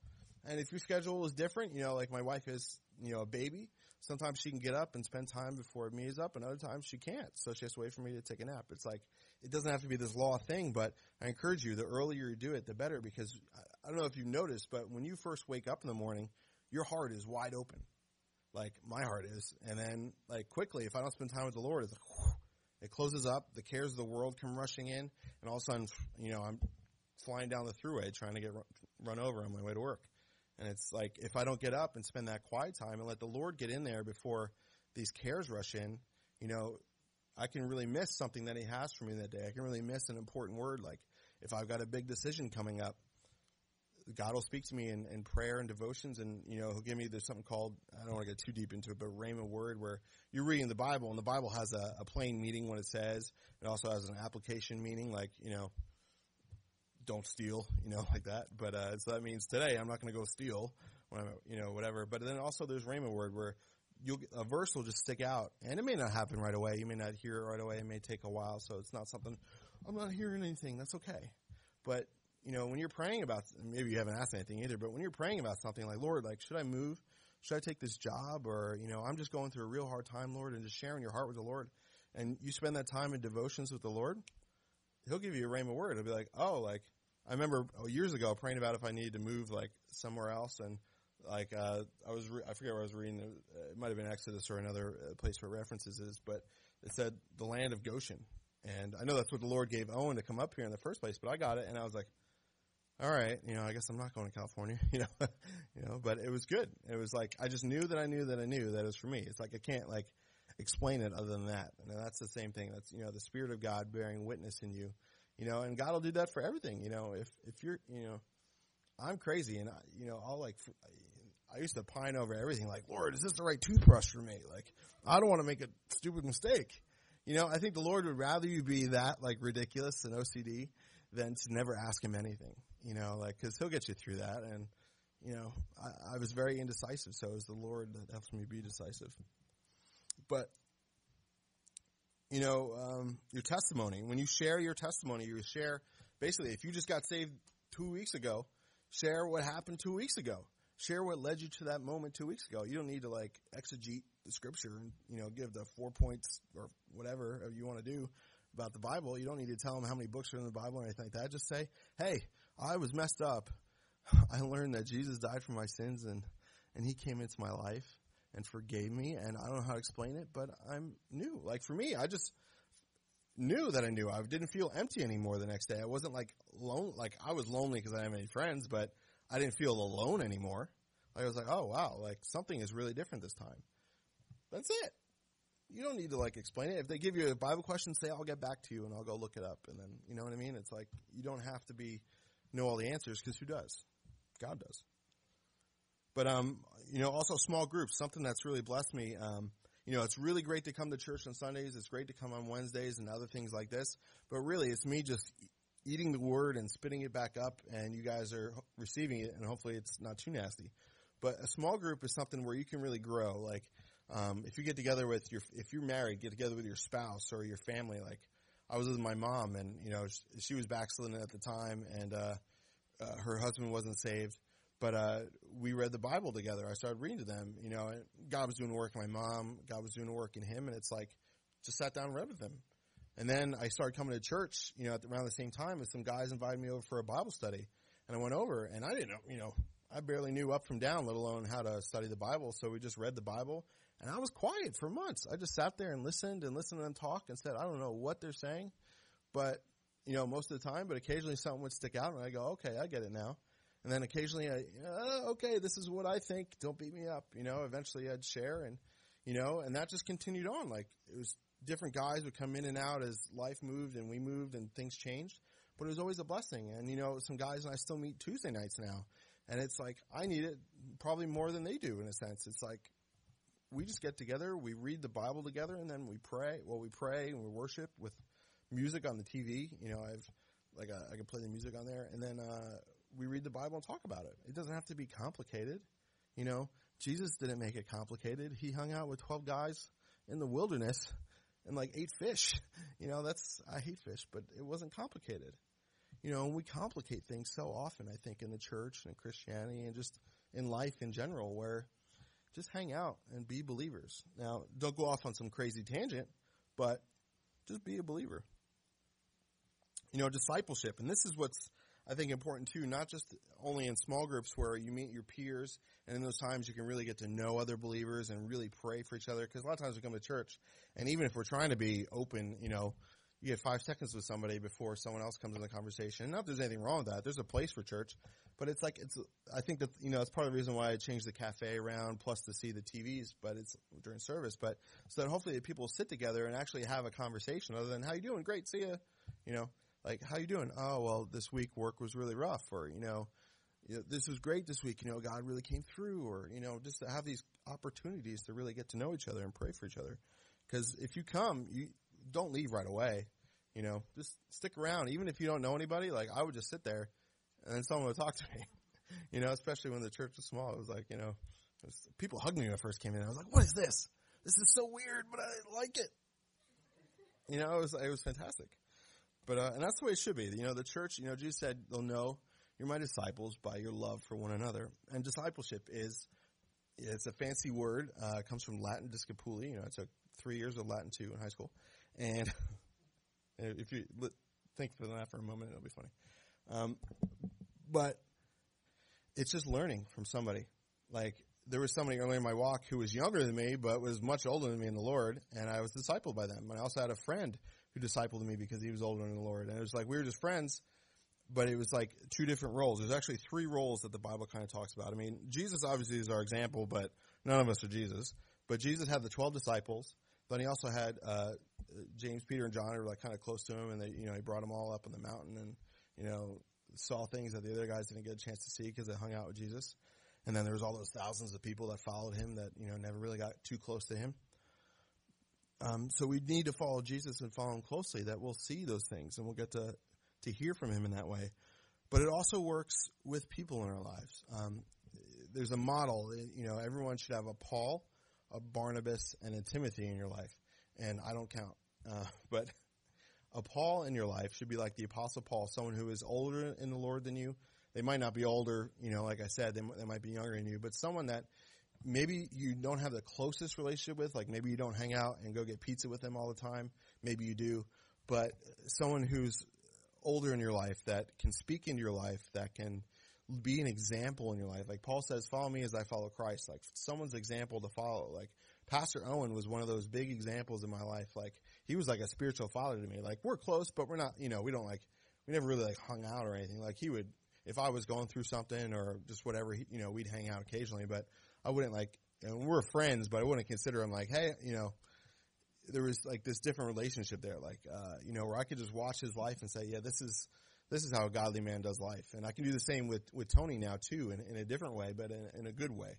and if your schedule is different, you know, like my wife is, you know, a baby. Sometimes she can get up and spend time before me is up, and other times she can't. So she has to wait for me to take a nap. It's like it doesn't have to be this law thing, but I encourage you, the earlier you do it, the better because I don't know if you've noticed, but when you first wake up in the morning, your heart is wide open. Like my heart is. And then like quickly, if I don't spend time with the Lord, it's like, it closes up. The cares of the world come rushing in. And all of a sudden, you know, I'm flying down the thruway trying to get run, run over on my way to work. And it's like, if I don't get up and spend that quiet time and let the Lord get in there before these cares rush in, you know, I can really miss something that he has for me that day. I can really miss an important word. Like if I've got a big decision coming up, God will speak to me in, in prayer and devotions, and you know He'll give me there's something called I don't want to get too deep into it, but Rhema word, where you're reading the Bible, and the Bible has a, a plain meaning when it says, it also has an application meaning, like you know, don't steal, you know, like that. But uh, so that means today I'm not going to go steal, when I'm, you know, whatever. But then also there's Rhema word where you'll a verse will just stick out, and it may not happen right away. You may not hear it right away. It may take a while, so it's not something I'm not hearing anything. That's okay, but you know, when you're praying about, maybe you haven't asked anything either, but when you're praying about something like, Lord, like, should I move? Should I take this job? Or, you know, I'm just going through a real hard time, Lord, and just sharing your heart with the Lord. And you spend that time in devotions with the Lord, He'll give you a rhema word. It'll be like, oh, like, I remember oh, years ago praying about if I needed to move, like, somewhere else. And, like, uh, I was, re- I forget where I was reading. It might have been Exodus or another uh, place where references is, but it said the land of Goshen. And I know that's what the Lord gave Owen to come up here in the first place, but I got it and I was like, all right, you know, I guess I'm not going to California, *laughs* you know, you know, but it was good. It was like, I just knew that I knew that I knew that it was for me. It's like, I can't like explain it other than that. And that's the same thing. That's, you know, the Spirit of God bearing witness in you, you know, and God will do that for everything, you know, if, if you're, you know, I'm crazy and I, you know, I'll like, I used to pine over everything like, Lord, is this the right toothbrush for me? Like, I don't want to make a stupid mistake. You know, I think the Lord would rather you be that like ridiculous and OCD than to never ask him anything you know, like, cause he'll get you through that. And, you know, I, I was very indecisive. So it was the Lord that helps me be decisive. But, you know, um, your testimony, when you share your testimony, you share basically, if you just got saved two weeks ago, share what happened two weeks ago. Share what led you to that moment two weeks ago. You don't need to like exegete the scripture and, you know, give the four points or whatever you want to do about the Bible. You don't need to tell them how many books are in the Bible or anything like that. Just say, hey, I was messed up. *laughs* I learned that Jesus died for my sins and, and he came into my life and forgave me. And I don't know how to explain it, but I'm new. Like for me, I just knew that I knew. I didn't feel empty anymore the next day. I wasn't like lone, like I was lonely because I didn't have any friends, but I didn't feel alone anymore. I was like, oh wow, like something is really different this time. That's it. You don't need to like explain it. If they give you a Bible question, say, I'll get back to you and I'll go look it up. And then, you know what I mean? It's like, you don't have to be know all the answers because who does? God does. But um, you know, also small groups, something that's really blessed me. Um, you know, it's really great to come to church on Sundays. It's great to come on Wednesdays and other things like this. But really, it's me just eating the word and spitting it back up, and you guys are receiving it, and hopefully it's not too nasty. But a small group is something where you can really grow. Like, um, if you get together with your, if you're married, get together with your spouse or your family. Like, I was with my mom, and you know she, was backslidden at the time, and uh, uh, her husband wasn't saved. But uh, we read the Bible together. I started reading to them. You know, God was doing work in my mom. God was doing work in him, and it's like just sat down and read with them. And then I started coming to church. You know, at the, around the same time, and some guys invited me over for a Bible study, and I went over, and I didn't know. You know, I barely knew up from down, let alone how to study the Bible. So we just read the Bible, and I was quiet for months. I just sat there and listened and listened to them talk and said, I don't know what they're saying, but, you know, most of the time, but occasionally something would stick out and I go, okay, I get it now. And then occasionally I, uh, okay, this is what I think. Don't beat me up. You know, eventually I'd share and, you know, and that just continued on. Like it was different guys would come in and out as life moved and we moved and things changed, but it was always a blessing. And, you know, some guys and I still meet Tuesday nights now. And it's like, I need it probably more than they do in a sense. It's like, we just get together, we read the Bible together, and then we pray. Well, we pray and we worship with music on the TV. You know, I've like uh, I can play the music on there, and then uh, we read the Bible and talk about it. It doesn't have to be complicated. You know, Jesus didn't make it complicated. He hung out with twelve guys in the wilderness and like ate fish. *laughs* You know, that's I hate fish, but it wasn't complicated. You know, we complicate things so often. I think in the church and in Christianity and just in life in general, where just hang out and be believers. Now, don't go off on some crazy tangent, but just be a believer. You know, discipleship, and this is what's I think important too, not just only in small groups where you meet your peers, and in those times you can really get to know other believers and really pray for each other. Because a lot of times we come to church, and even if we're trying to be open, you know, you get five seconds with somebody before someone else comes in the conversation. Not that there's anything wrong with that. There's a place for church, but it's like it's. I think that you know it's part of the reason why I changed the cafe around, plus to see the TVs, but it's during service. But so that hopefully people sit together and actually have a conversation, other than how you doing? Great, see ya. You know, like how you doing? Oh well, this week work was really rough, or you know. This was great this week. You know, God really came through, or you know, just to have these opportunities to really get to know each other and pray for each other. Because if you come, you don't leave right away. You know, just stick around. Even if you don't know anybody, like I would just sit there and then someone would talk to *laughs* me. you know, especially when the church was small. It was like, you know, was, people hugged me when I first came in. I was like, what is this? This is so weird, but I like it. You know, it was, it was fantastic. But, uh, and that's the way it should be. You know, the church, you know, Jesus said, they'll know you're my disciples by your love for one another. And discipleship is, it's a fancy word. Uh, it comes from Latin discipuli. You know, I took three years of Latin too in high school. And *laughs* if you think for that for a moment, it'll be funny. Um, but it's just learning from somebody. Like there was somebody earlier in my walk who was younger than me, but was much older than me in the Lord, and I was discipled by them. And I also had a friend who discipled me because he was older in the Lord, and it was like we were just friends, but it was like two different roles. There's actually three roles that the Bible kind of talks about. I mean, Jesus obviously is our example, but none of us are Jesus. But Jesus had the twelve disciples. Then he also had uh, James, Peter, and John who were like kind of close to him, and they, you know, he brought them all up on the mountain, and you know, saw things that the other guys didn't get a chance to see because they hung out with Jesus. And then there was all those thousands of people that followed him that you know never really got too close to him. Um, so we need to follow Jesus and follow him closely. That we'll see those things and we'll get to to hear from him in that way. But it also works with people in our lives. Um, there's a model. You know, everyone should have a Paul, a Barnabas, and a Timothy in your life. And I don't count. Uh, *laughs* but a Paul in your life should be like the Apostle Paul, someone who is older in the Lord than you. They might not be older, you know, like I said, they, they might be younger than you, but someone that maybe you don't have the closest relationship with, like maybe you don't hang out and go get pizza with them all the time. Maybe you do, but someone who's older in your life that can speak into your life, that can be an example in your life. Like Paul says, follow me as I follow Christ. Like someone's example to follow. Like Pastor Owen was one of those big examples in my life. Like he was like a spiritual father to me. Like we're close, but we're not, you know, we don't like, we never really like hung out or anything. Like he would, if I was going through something or just whatever, you know, we'd hang out occasionally, but I wouldn't like, and we're friends, but I wouldn't consider him like, hey, you know, there was like this different relationship there, like, uh, you know, where I could just watch his life and say, yeah, this is, this is how a godly man does life. And I can do the same with, with Tony now too, in, in a different way, but in, in a good way.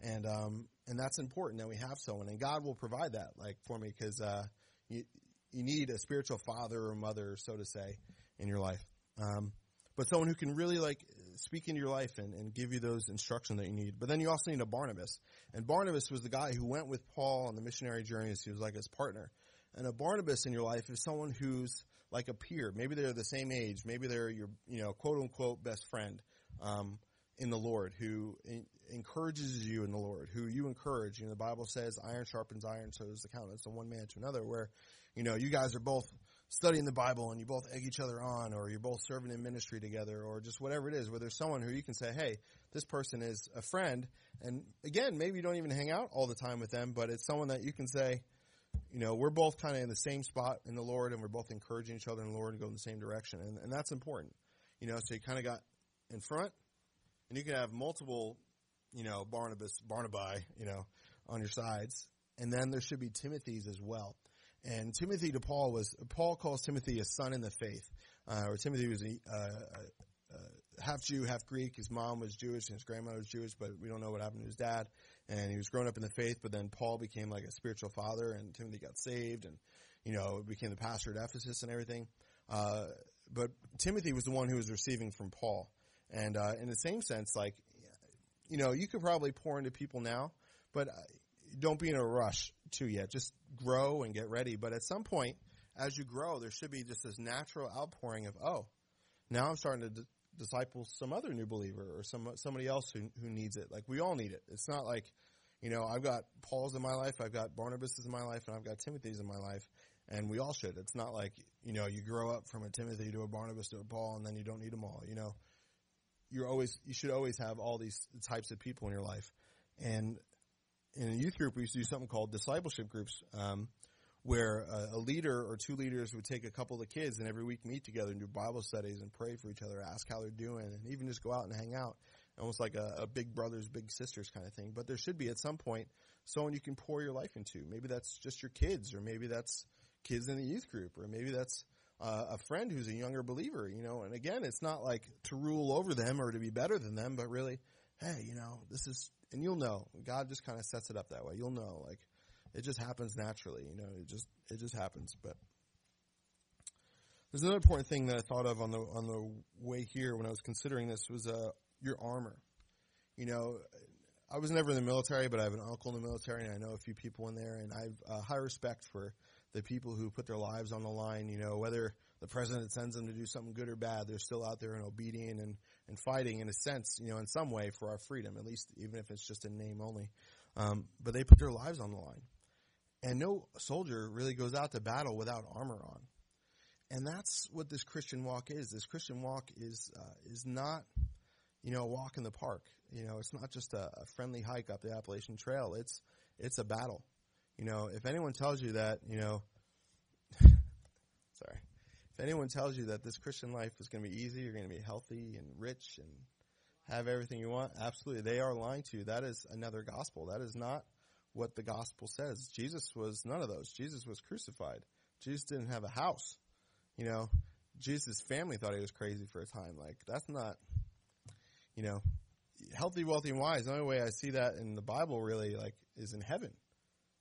And, um, and that's important that we have someone and God will provide that, like, for me, cause, uh, you, you need a spiritual father or mother, so to say, in your life. Um, but someone who can really like speak into your life and, and give you those instruction that you need. But then you also need a Barnabas. And Barnabas was the guy who went with Paul on the missionary journeys. He was like his partner. And a Barnabas in your life is someone who's like a peer. Maybe they're the same age. Maybe they're your, you know, quote unquote best friend, um, in the Lord who in, encourages you in the Lord, who you encourage. You know, the Bible says iron sharpens iron, so is the countenance of one man to another where, you know, you guys are both studying the Bible and you both egg each other on or you're both serving in ministry together or just whatever it is, where there's someone who you can say, hey, this person is a friend. And again, maybe you don't even hang out all the time with them, but it's someone that you can say, you know, we're both kind of in the same spot in the Lord and we're both encouraging each other in the Lord to go in the same direction. And, and that's important. You know, so you kind of got in front and you can have multiple, you know, Barnabas, Barnabai, you know, on your sides. And then there should be Timothy's as well. And Timothy to Paul was, Paul calls Timothy a son in the faith. Uh, or Timothy was a, uh, uh, half Jew, half Greek. His mom was Jewish and his grandmother was Jewish, but we don't know what happened to his dad. And he was growing up in the faith, but then Paul became like a spiritual father and Timothy got saved and, you know, became the pastor at Ephesus and everything. Uh, but Timothy was the one who was receiving from Paul. And, uh, in the same sense, like, you know, you could probably pour into people now, but uh, don't be in a rush to yet. Just grow and get ready. But at some point, as you grow, there should be just this natural outpouring of, oh, now I'm starting to d- disciple some other new believer or some somebody else who who needs it. Like we all need it. It's not like, you know, I've got Paul's in my life, I've got Barnabas in my life, and I've got Timothy's in my life, and we all should. It's not like you know you grow up from a Timothy to a Barnabas to a Paul, and then you don't need them all. You know, you're always you should always have all these types of people in your life, and in a youth group, we used to do something called discipleship groups, um, where a, a leader or two leaders would take a couple of the kids and every week meet together and do Bible studies and pray for each other, ask how they're doing, and even just go out and hang out, almost like a, a big brothers, big sisters kind of thing. But there should be at some point someone you can pour your life into. Maybe that's just your kids, or maybe that's kids in the youth group, or maybe that's uh, a friend who's a younger believer, you know. And again, it's not like to rule over them or to be better than them, but really, hey, you know, this is, and you'll know. God just kind of sets it up that way. You'll know, like, it just happens naturally, you know. It just, it just happens. But there's another important thing that I thought of on the on the way here when I was considering this was uh, your armor. You know, I was never in the military, but I have an uncle in the military, and I know a few people in there, and I have uh, high respect for the people who put their lives on the line. You know, whether the president sends them to do something good or bad, they're still out there and obedient and, and fighting in a sense, you know, in some way for our freedom, at least even if it's just in name only. Um, but they put their lives on the line. And no soldier really goes out to battle without armor on. And that's what this Christian walk is. This Christian walk is, uh, is not, you know, a walk in the park. You know, it's not just a, a friendly hike up the Appalachian Trail. It's, it's a battle. You know, if anyone tells you that, you know, *laughs* sorry, if anyone tells you that this Christian life is going to be easy, you're going to be healthy and rich and have everything you want, absolutely, they are lying to you. That is another gospel. That is not what the gospel says. Jesus was none of those. Jesus was crucified. Jesus didn't have a house. You know, Jesus' family thought he was crazy for a time. Like, that's not, you know, healthy, wealthy, and wise. The only way I see that in the Bible really, like, is in heaven.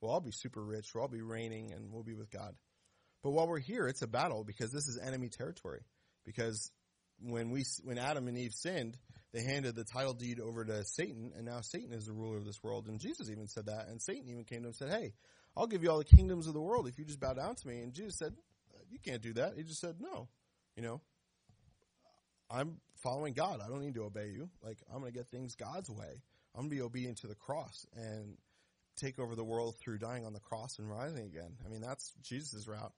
We'll all be super rich. We'll all be reigning and we'll be with God. But while we're here, it's a battle because this is enemy territory. Because when we, when Adam and Eve sinned, they handed the title deed over to Satan and now Satan is the ruler of this world. And Jesus even said that. And Satan even came to him and said, Hey, I'll give you all the kingdoms of the world if you just bow down to me. And Jesus said, uh, You can't do that. He just said, No. You know, I'm following God. I don't need to obey you. Like, I'm going to get things God's way. I'm going to be obedient to the cross. And take over the world through dying on the cross and rising again. I mean, that's Jesus' route.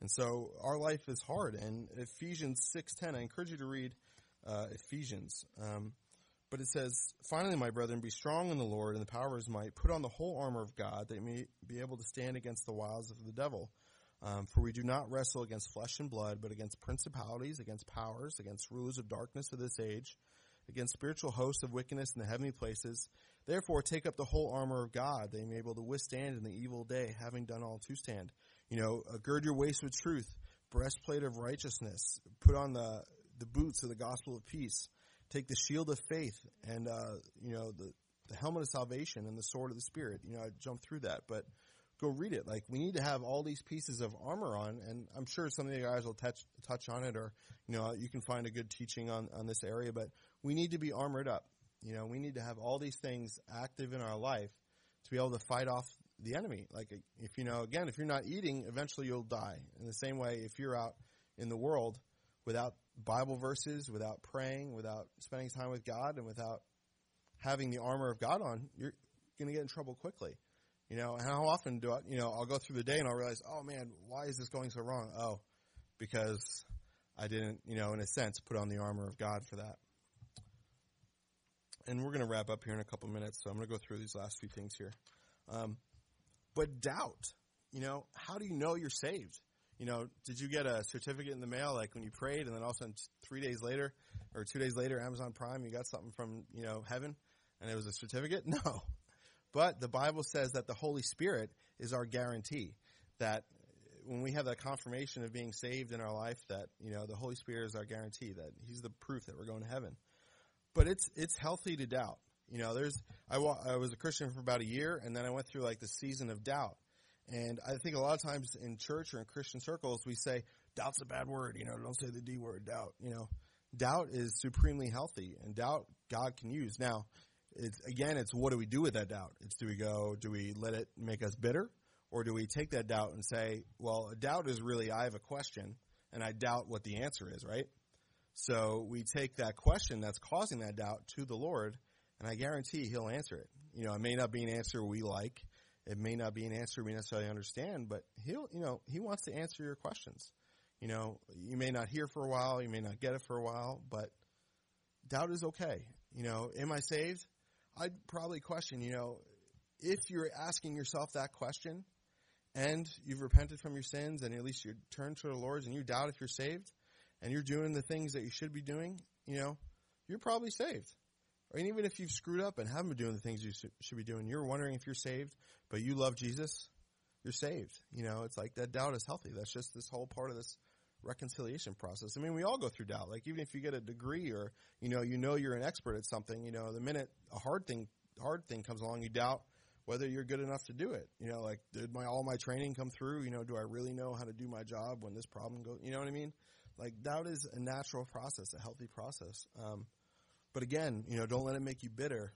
And so our life is hard. And Ephesians 6.10, I encourage you to read uh, Ephesians. Um, but it says, Finally, my brethren, be strong in the Lord and the power of his might. Put on the whole armor of God that you may be able to stand against the wiles of the devil. Um, for we do not wrestle against flesh and blood, but against principalities, against powers, against rulers of darkness of this age, against spiritual hosts of wickedness in the heavenly places. Therefore, take up the whole armor of God, that you may be able to withstand in the evil day, having done all to stand. You know, uh, gird your waist with truth, breastplate of righteousness, put on the the boots of the gospel of peace, take the shield of faith, and uh, you know the the helmet of salvation and the sword of the spirit. You know, I jumped through that, but go read it. Like we need to have all these pieces of armor on, and I'm sure some of the guys will touch touch on it, or you know, you can find a good teaching on on this area. But we need to be armored up. You know, we need to have all these things active in our life to be able to fight off the enemy. Like if you know, again, if you're not eating, eventually you'll die. In the same way, if you're out in the world without Bible verses, without praying, without spending time with God, and without having the armor of God on, you're going to get in trouble quickly. You know, how often do I, you know, I'll go through the day and I'll realize, oh man, why is this going so wrong? Oh, because I didn't, you know, in a sense, put on the armor of God for that and we're going to wrap up here in a couple minutes, so I'm going to go through these last few things here. Um, but doubt, you know, how do you know you're saved? You know, did you get a certificate in the mail like when you prayed, and then all of a sudden three days later or two days later, Amazon Prime, you got something from you know heaven, and it was a certificate? *laughs* No, but the Bible says that the Holy Spirit is our guarantee that when we have that confirmation of being saved in our life, that you know the Holy Spirit is our guarantee that He's the proof that we're going to heaven but it's it's healthy to doubt. You know, there's I, I was a Christian for about a year, and then I went through like the season of doubt. And I think a lot of times in church or in Christian circles, we say doubt's a bad word. You know, don't say the D word, doubt. You know, doubt is supremely healthy, and doubt God can use. Now, it's again, it's what do we do with that doubt? It's do we go, do we let it make us bitter, or do we take that doubt and say, well, doubt is really I have a question, and I doubt what the answer is, right? So we take that question that's causing that doubt to the Lord, and I guarantee He'll answer it. You know, it may not be an answer we like. It may not be an answer we necessarily understand, but He'll, you know, He wants to answer your questions. You know, you may not hear for a while, you may not get it for a while, but doubt is okay. You know, am I saved? I'd probably question, you know, if you're asking yourself that question and you've repented from your sins and at least you turn to the Lord and you doubt if you're saved and you're doing the things that you should be doing, you know, you're probably saved. Or even if you've screwed up and haven't been doing the things you should be doing, you're wondering if you're saved, but you love Jesus, you're saved. You know, it's like that doubt is healthy. That's just this whole part of this reconciliation process. I mean, we all go through doubt. Like even if you get a degree or, you know, you know you're an expert at something, you know, the minute a hard thing, hard thing comes along, you doubt whether you're good enough to do it. You know, like did my all my training come through? You know, do I really know how to do my job when this problem goes? You know what I mean? Like doubt is a natural process, a healthy process. Um, but again, you know, don't let it make you bitter.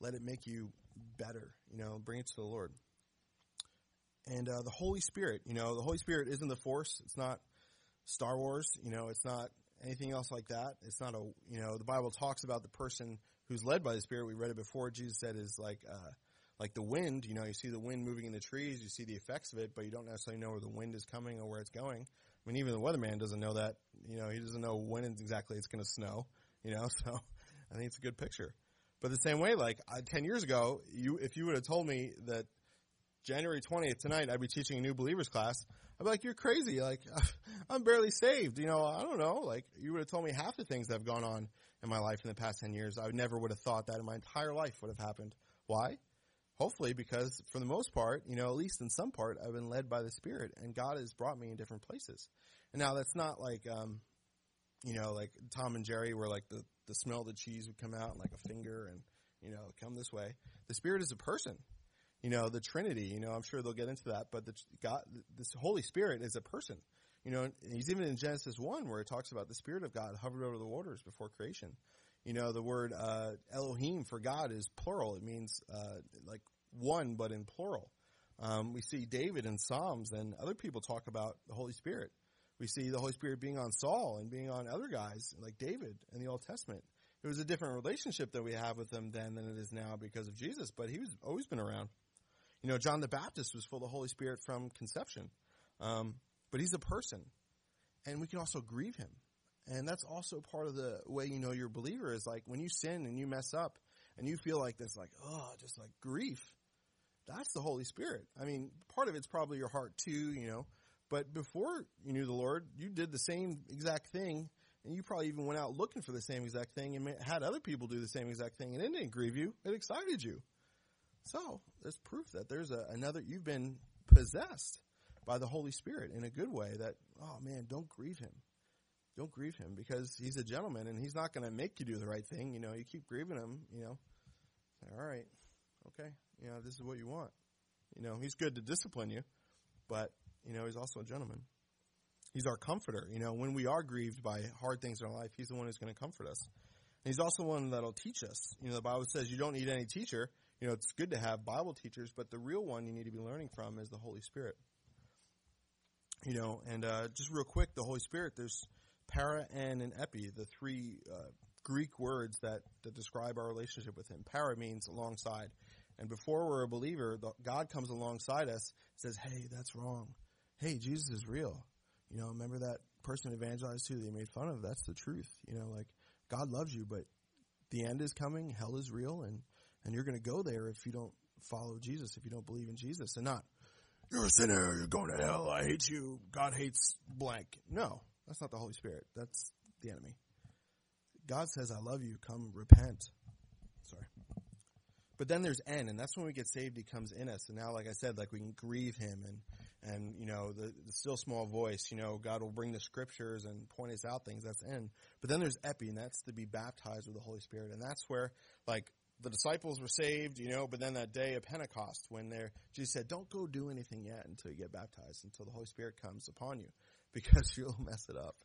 Let it make you better. You know, bring it to the Lord. And uh, the Holy Spirit, you know, the Holy Spirit isn't the Force. It's not Star Wars. You know, it's not anything else like that. It's not a, you know, the Bible talks about the person who's led by the Spirit. We read it before. Jesus said is like, uh, like the wind, you know, you see the wind moving in the trees, you see the effects of it, but you don't necessarily know where the wind is coming or where it's going. I mean, even the weatherman doesn't know that, you know, he doesn't know when exactly it's going to snow, you know, *laughs* so I think it's a good picture. But the same way, like I, 10 years ago, you, if you would have told me that January 20th tonight, I'd be teaching a new believers class, I'd be like, you're crazy. Like, *laughs* I'm barely saved. You know, I don't know. Like, you would have told me half the things that have gone on in my life in the past 10 years. I never would have thought that in my entire life would have happened. Why? hopefully because for the most part, you know, at least in some part, I've been led by the Spirit and God has brought me in different places. And now that's not like, um, you know, like Tom and Jerry where like the, the smell of the cheese would come out like a finger and, you know, come this way. The Spirit is a person. You know, the Trinity, you know, I'm sure they'll get into that, but the God, this Holy Spirit is a person. You know, he's even in Genesis 1 where it talks about the Spirit of God hovered over the waters before creation. You know, the word uh, Elohim for God is plural. It means uh, like one, but in plural. Um, we see David in Psalms and other people talk about the Holy Spirit. We see the Holy Spirit being on Saul and being on other guys like David in the Old Testament. It was a different relationship that we have with him then than it is now because of Jesus, but he was always been around. You know, John the Baptist was full of the Holy Spirit from conception, um, but he's a person, and we can also grieve him. And that's also part of the way you know you're a believer is like when you sin and you mess up and you feel like this, like, oh, just like grief. That's the Holy Spirit. I mean, part of it's probably your heart too, you know, but before you knew the Lord, you did the same exact thing and you probably even went out looking for the same exact thing and had other people do the same exact thing and it didn't grieve you. It excited you. So there's proof that there's a, another, you've been possessed by the Holy Spirit in a good way that, oh man, don't grieve him don't grieve him because he's a gentleman and he's not going to make you do the right thing. You know, you keep grieving him, you know, all right, okay, you know, this is what you want. You know, he's good to discipline you, but, you know, he's also a gentleman. He's our comforter. You know, when we are grieved by hard things in our life, he's the one who's going to comfort us. And he's also one that'll teach us. You know, the Bible says you don't need any teacher. You know, it's good to have Bible teachers, but the real one you need to be learning from is the Holy Spirit. You know, and uh, just real quick, the Holy Spirit, there's para, and epi, the three uh, Greek words that, that describe our relationship with Him. Para means alongside. And before we're a believer, the, God comes alongside us, says, hey, that's wrong. Hey, Jesus is real. You know, remember that person evangelized to you made fun of? That's the truth. You know, like, God loves you, but the end is coming, hell is real, and, and you're going to go there if you don't follow Jesus, if you don't believe in Jesus, and not, you're a sinner, you're going to hell, I hate you, God hates blank. No, that's not the Holy Spirit. That's the enemy. God says, I love you. Come repent. Sorry. But then there's en, and that's when we get saved. He comes in us. And now, like I said, like we can grieve him and, and, you know, the, the still small voice, you know, God will bring the scriptures and point us out things. That's in But then there's epi, and that's to be baptized with the Holy Spirit. And that's where, like, the disciples were saved, you know, but then that day of Pentecost when they're, Jesus said, don't go do anything yet until you get baptized, until the Holy Spirit comes upon you. *laughs* because *laughs* you'll mess it up.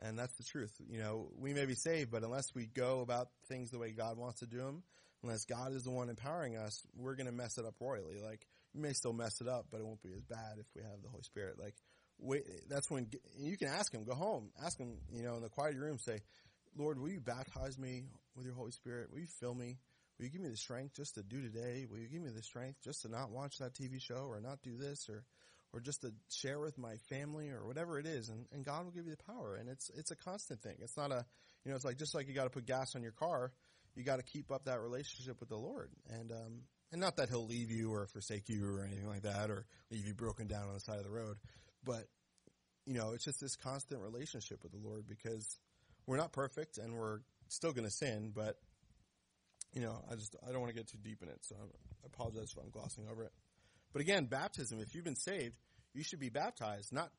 And that's the truth. You know, we may be saved, but unless we go about things the way God wants to do them, unless God is the one empowering us, we're going to mess it up royally. Like, you may still mess it up, but it won't be as bad if we have the Holy Spirit. Like, wait, that's when you can ask Him, go home, ask Him, you know, in the quiet of your room, say, Lord, will you baptize me with your Holy Spirit? Will you fill me? Will you give me the strength just to do today? Will you give me the strength just to not watch that TV show or not do this or or just to share with my family or whatever it is and, and God will give you the power and it's it's a constant thing. It's not a you know, it's like just like you gotta put gas on your car, you gotta keep up that relationship with the Lord. And um And not that he'll leave you or forsake you or anything like that or leave you broken down on the side of the road. But, you know, it's just this constant relationship with the Lord because we're not perfect and we're still going to sin, but, you know, I just, I don't want to get too deep in it. So I apologize if I'm glossing over it. But again, baptism, if you've been saved, you should be baptized, not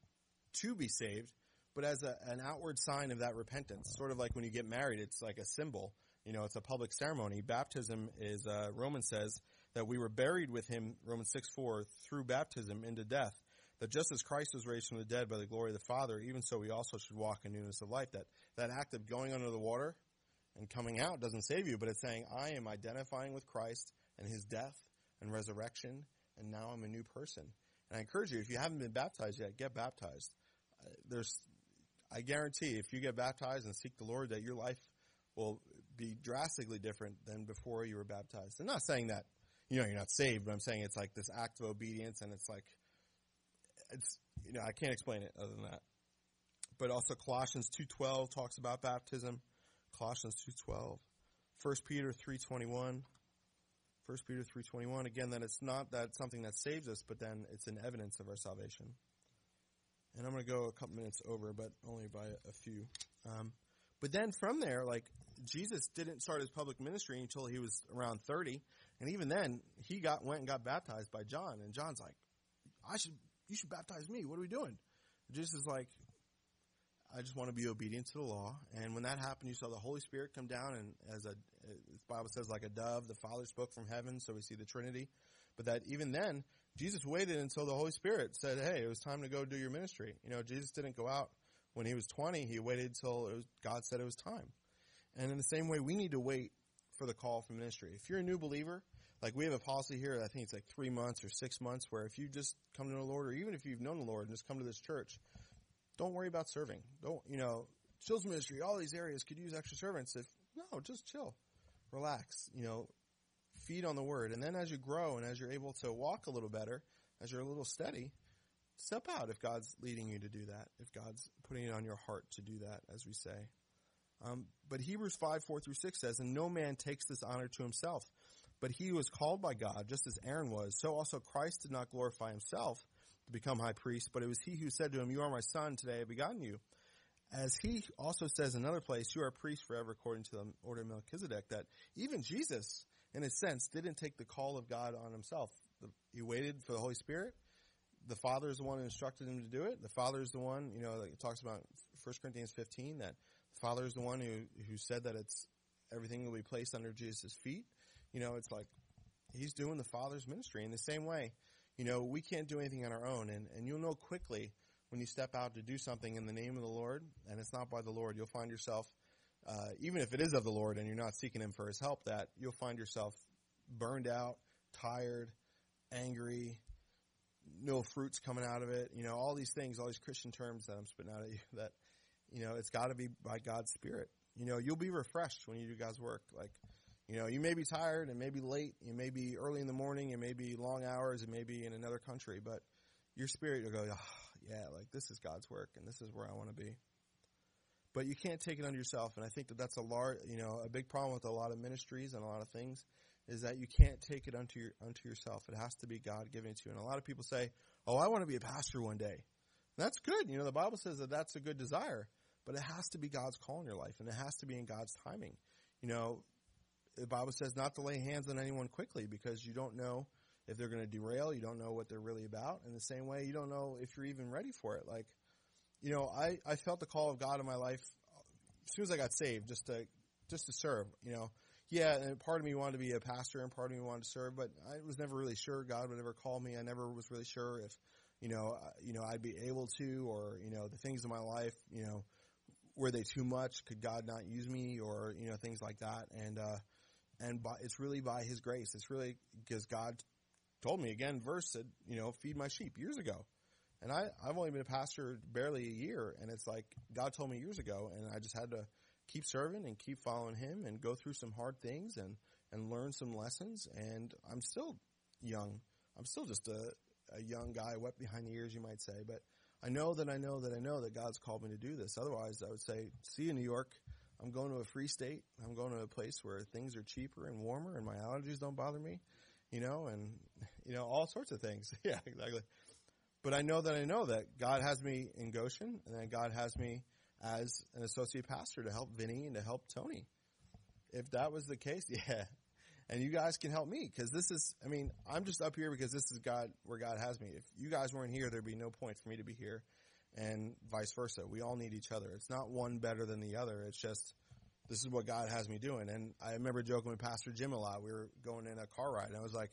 to be saved, but as a, an outward sign of that repentance. Sort of like when you get married, it's like a symbol. You know, it's a public ceremony. Baptism is, uh, Romans says, that we were buried with him, Romans 6 4, through baptism into death. That just as Christ was raised from the dead by the glory of the Father, even so we also should walk in newness of life. That, that act of going under the water and coming out doesn't save you, but it's saying, I am identifying with Christ and his death and resurrection, and now I'm a new person. And I encourage you, if you haven't been baptized yet, get baptized. Uh, there's, I guarantee, if you get baptized and seek the Lord, that your life will be drastically different than before you were baptized. I'm not saying that you know, you're not saved, but I'm saying it's like this act of obedience and it's like, it's, you know, I can't explain it other than that. But also Colossians 2.12 talks about baptism. Colossians 2.12. 1 Peter 3.21. 1 Peter 3.21. Again, that it's not that something that saves us, but then it's an evidence of our salvation. And I'm going to go a couple minutes over, but only by a few. Um, but then from there, like, Jesus didn't start his public ministry until he was around 30. And even then, he got went and got baptized by John, and John's like, "I should, you should baptize me. What are we doing?" Jesus is like, "I just want to be obedient to the law." And when that happened, you saw the Holy Spirit come down, and as a, the Bible says, like a dove, the Father spoke from heaven. So we see the Trinity. But that even then, Jesus waited until the Holy Spirit said, "Hey, it was time to go do your ministry." You know, Jesus didn't go out when he was 20. He waited until God said it was time. And in the same way, we need to wait for the call from ministry. If you're a new believer, like we have a policy here, I think it's like three months or six months, where if you just come to the Lord, or even if you've known the Lord and just come to this church, don't worry about serving. Don't, you know, children's ministry, all these areas could use extra servants. If no, just chill, relax, you know, feed on the word. And then as you grow and as you're able to walk a little better, as you're a little steady, step out if God's leading you to do that, if God's putting it on your heart to do that, as we say. Um, but Hebrews 5, 4 through 6 says, And no man takes this honor to himself, but he was called by God, just as Aaron was. So also Christ did not glorify himself to become high priest, but it was he who said to him, You are my son, today I have begotten you. As he also says in another place, You are a priest forever according to the order of Melchizedek, that even Jesus, in a sense, didn't take the call of God on himself. He waited for the Holy Spirit. The Father is the one who instructed him to do it. The Father is the one, you know, like it talks about 1 Corinthians 15, that the Father is the one who, who said that it's everything will be placed under Jesus' feet. You know, it's like he's doing the Father's ministry in the same way. You know, we can't do anything on our own, and, and you'll know quickly when you step out to do something in the name of the Lord, and it's not by the Lord, you'll find yourself, uh, even if it is of the Lord and you're not seeking Him for His help, that you'll find yourself burned out, tired, angry, no fruits coming out of it. You know, all these things, all these Christian terms that I'm spitting out at you *laughs* that you know, it's got to be by God's Spirit. You know, you'll be refreshed when you do God's work. Like, you know, you may be tired, and maybe late, you may be early in the morning, it may be long hours, it may be in another country, but your spirit will go, oh, yeah, like this is God's work, and this is where I want to be. But you can't take it on yourself, and I think that that's a large, you know, a big problem with a lot of ministries and a lot of things is that you can't take it unto your unto yourself. It has to be God giving it to you. And a lot of people say, "Oh, I want to be a pastor one day." That's good. You know, the Bible says that that's a good desire but it has to be God's call in your life, and it has to be in God's timing. You know, the Bible says not to lay hands on anyone quickly because you don't know if they're going to derail. You don't know what they're really about. In the same way, you don't know if you're even ready for it. Like, you know, I, I felt the call of God in my life uh, as soon as I got saved, just to just to serve. You know, yeah, and part of me wanted to be a pastor, and part of me wanted to serve, but I was never really sure God would ever call me. I never was really sure if, you know, you know, I'd be able to, or you know, the things in my life, you know, were they too much? Could God not use me? Or, you know, things like that. And, uh, and by, it's really by His grace. It's really because God told me again, verse said, you know, feed my sheep years ago. And I, I've only been a pastor barely a year. And it's like God told me years ago. And I just had to keep serving and keep following Him and go through some hard things and, and learn some lessons. And I'm still young. I'm still just a, a young guy wet behind the ears, you might say. But I know that I know that I know that God's called me to do this. Otherwise, I would say, see you, New York. I'm going to a free state. I'm going to a place where things are cheaper and warmer and my allergies don't bother me. you know, and, you know, all sorts of things. *laughs* yeah, exactly. But I know that I know that God has me in Goshen and that God has me as an associate pastor to help Vinny and to help Tony. If that was the case, *laughs* yeah. And you guys can help me because this is, I mean, I'm just up here because this is God, where God has me. If you guys weren't here, there'd be no point for me to be here and vice versa. We all need each other. It's not one better than the other. It's just, this is what God has me doing. And I remember joking with Pastor Jim a lot. We were going in a car ride and I was like,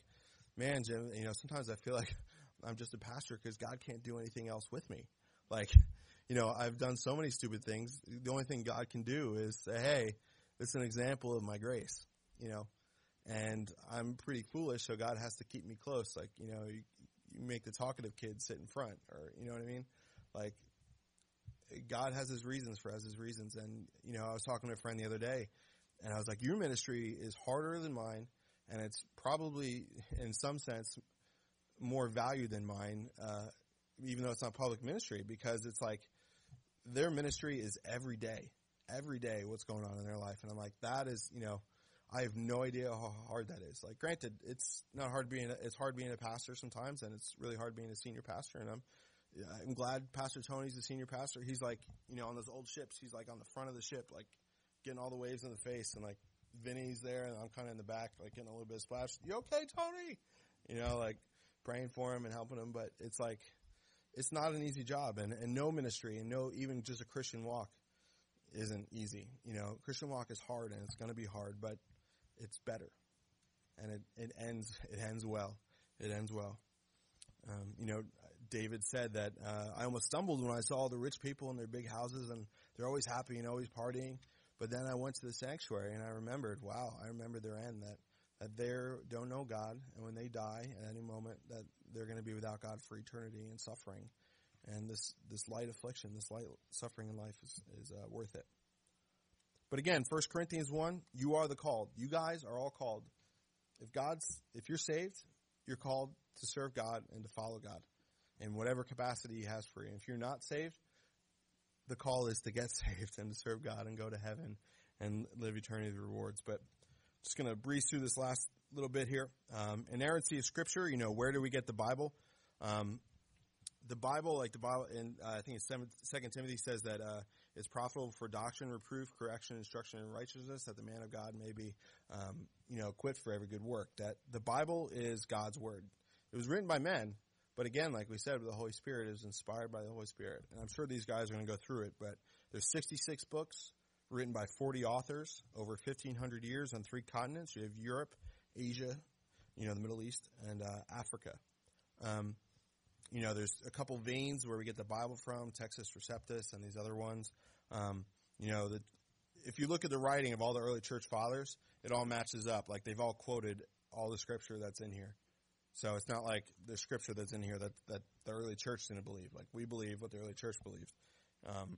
man, Jim, you know, sometimes I feel like *laughs* I'm just a pastor because God can't do anything else with me. Like, you know, I've done so many stupid things. The only thing God can do is say, hey, this is an example of my grace, you know, and I'm pretty foolish, so God has to keep me close. Like, you know, you, you make the talkative kid sit in front, or, you know what I mean? Like, God has his reasons for us, his reasons. And, you know, I was talking to a friend the other day, and I was like, your ministry is harder than mine, and it's probably, in some sense, more value than mine, uh, even though it's not public ministry, because it's like their ministry is every day, every day what's going on in their life. And I'm like, that is, you know, I have no idea how hard that is. Like, granted, it's not hard being, a, it's hard being a pastor sometimes, and it's really hard being a senior pastor. And I'm, I'm glad Pastor Tony's the senior pastor. He's like, you know, on those old ships, he's like on the front of the ship, like getting all the waves in the face, and like Vinny's there, and I'm kind of in the back, like getting a little bit of splash. You okay, Tony? You know, like praying for him and helping him, but it's like, it's not an easy job and, and no ministry and no, even just a Christian walk isn't easy. You know, Christian walk is hard and it's going to be hard, but it's better. And it, it ends, it ends well. It ends well. Um, you know, David said that, uh, I almost stumbled when I saw the rich people in their big houses and they're always happy and always partying. But then I went to the sanctuary and I remembered, wow, I remember their end that that they don't know God, and when they die at any moment, that they're going to be without God for eternity and suffering. And this this light affliction, this light suffering in life is is uh, worth it. But again, 1 Corinthians one, you are the called. You guys are all called. If God's if you're saved, you're called to serve God and to follow God in whatever capacity He has for you. If you're not saved, the call is to get *laughs* saved and to serve God and go to heaven and live eternity of rewards. But just going to breeze through this last little bit here. Um, inerrancy of Scripture, you know, where do we get the Bible? Um, the Bible, like the Bible, and uh, I think it's Second Timothy says that uh, it's profitable for doctrine, reproof, correction, instruction, and righteousness, that the man of God may be, um, you know, equipped for every good work. That the Bible is God's word. It was written by men, but again, like we said, the Holy Spirit is inspired by the Holy Spirit. And I'm sure these guys are going to go through it, but there's 66 books written by 40 authors over 1,500 years on three continents. You have Europe, Asia, you know, the Middle East, and uh, Africa. Um, you know, there's a couple veins where we get the Bible from, Textus Receptus and these other ones. Um, you know, the, if you look at the writing of all the early church fathers, it all matches up. Like they've all quoted all the scripture that's in here. So it's not like the scripture that's in here that, that the early church didn't believe. Like we believe what the early church believed. Um,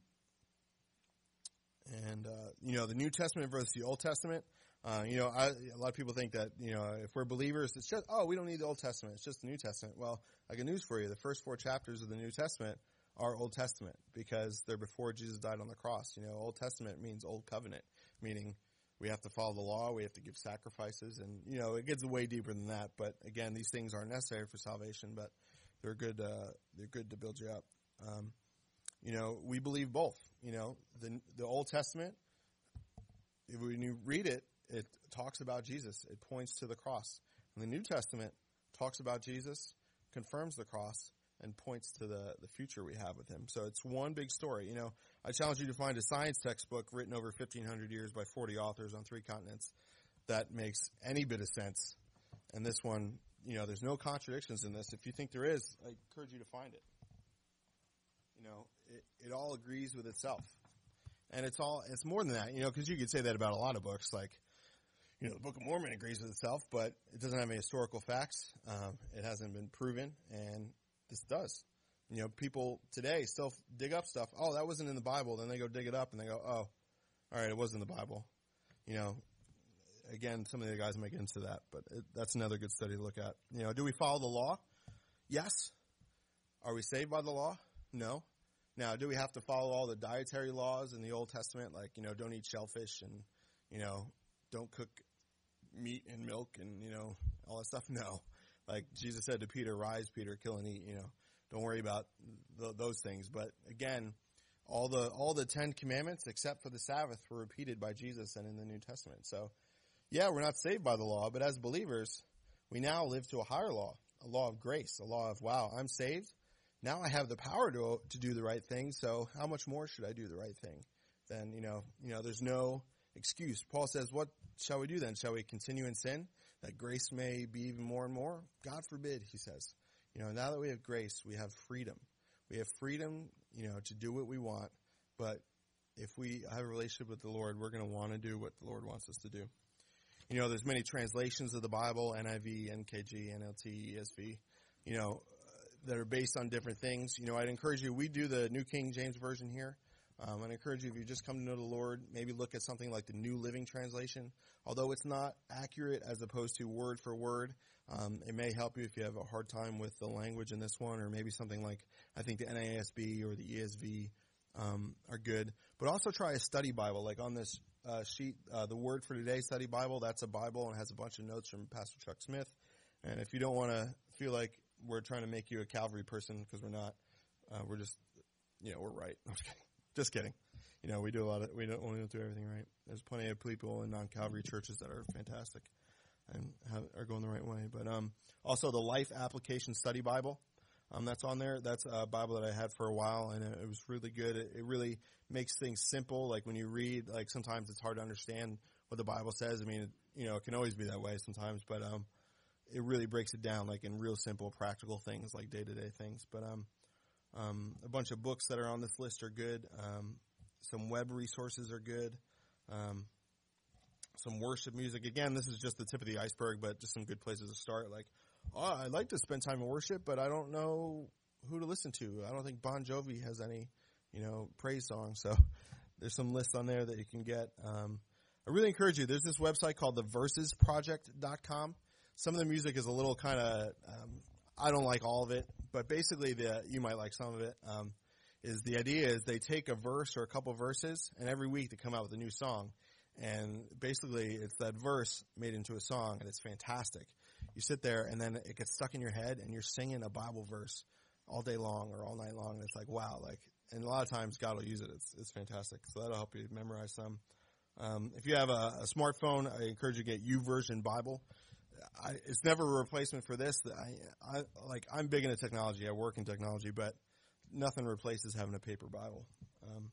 and, uh, you know, the New Testament versus the Old Testament, uh, you know, I, a lot of people think that, you know, if we're believers, it's just, oh, we don't need the Old Testament. It's just the New Testament. Well, I got news for you. The first four chapters of the New Testament are Old Testament because they're before Jesus died on the cross. You know, Old Testament means Old Covenant, meaning we have to follow the law, we have to give sacrifices, and, you know, it gets way deeper than that. But again, these things aren't necessary for salvation, but they're good, uh, they're good to build you up. Um, you know, we believe both. You know, the the Old Testament, when you read it, it talks about Jesus. It points to the cross. And the New Testament talks about Jesus, confirms the cross, and points to the, the future we have with him. So it's one big story. You know, I challenge you to find a science textbook written over 1500 years by 40 authors on three continents that makes any bit of sense. And this one, you know, there's no contradictions in this. If you think there is, I encourage you to find it. You know, it, it all agrees with itself. And it's all, it's more than that, you know, because you could say that about a lot of books. Like, you know, the Book of Mormon agrees with itself, but it doesn't have any historical facts. Um, it hasn't been proven, and this does. You know, people today still dig up stuff. Oh, that wasn't in the Bible. Then they go dig it up and they go, oh, all right, it was in the Bible. You know, again, some of the guys might get into that, but it, that's another good study to look at. You know, do we follow the law? Yes. Are we saved by the law? No. Now, do we have to follow all the dietary laws in the Old Testament, like you know, don't eat shellfish and you know, don't cook meat and milk and you know all that stuff? *laughs* No. Like Jesus said to Peter, rise, Peter, kill and eat, you know, don't worry about th- those things. But again, all the, all the Ten Commandments except for the Sabbath were repeated by Jesus and in the New Testament. So yeah, we're not saved by the law, but as believers, we now live to a higher law, a law of grace, a law of, wow, I'm saved. Now I have the power to, to do the right thing. So how much more should I do the right thing? Then, you know, you know, there's no excuse. Paul says, what shall we do then? Shall we continue in sin that grace may be even more and more? God forbid, he says. You know, now that we have grace, we have freedom. We have freedom, you know, to do what we want, but if we have a relationship with the Lord, we're going to want to do what the Lord wants us to do. You know, there's many translations of the Bible, NIV, NKG, NLT, ESV, you know, that are based on different things. You know, I'd encourage you, we do the New King James Version here. Um, I'd encourage you, if you just come to know the Lord, maybe look at something like the New Living Translation. Although it's not accurate as opposed to word for word, um, it may help you if you have a hard time with the language in this one, or maybe something like, I think the NASB or the ESV um, are good. But also try a study Bible, like on this uh, sheet, uh, the Word for Today study Bible. That's a Bible and has a bunch of notes from Pastor Chuck Smith. And if you don't want to feel like we're trying to make you a Calvary person, because we're not, uh, we're just, you know, we're right. *laughs* Just kidding. You know, we do a lot of, we don't, we don't do everything right. There's plenty of people in non-Calvary churches that are fantastic and have, are going the right way. But, um, also the Life Application Study Bible, um, that's on there. That's a Bible that I had for a while and it, it was really good. It, it really makes things simple. Like when you read, like sometimes it's hard to understand what the Bible says. I mean, it, you know, it can always be that way sometimes, but, um, it really breaks it down like in real simple practical things like day to day things. But, um, um, a bunch of books that are on this list are good. Um, some web resources are good. Um, some worship music. Again, this is just the tip of the iceberg, but just some good places to start. Like, oh, I'd like to spend time in worship, but I don't know who to listen to. I don't think Bon Jovi has any, you know, praise songs. So *laughs* there's some lists on there that you can get. Um, I really encourage you. There's this website called theversesproject.com. Some of the music is a little kind of, um, I don't like all of it, but basically the you might like some of it. Um, is the idea is they take a verse or a couple verses, and every week they come out with a new song, and basically it's that verse made into a song, and it's fantastic. You sit there, and then it gets stuck in your head, and you're singing a Bible verse all day long or all night long, and it's like wow, like. And a lot of times God will use it. It's it's fantastic. So that'll help you memorize some. Um, if you have a, a smartphone, I encourage you to get YouVersion Bible. I, it's never a replacement for this. I, I like I'm big into technology. I work in technology, but nothing replaces having a paper Bible. Um,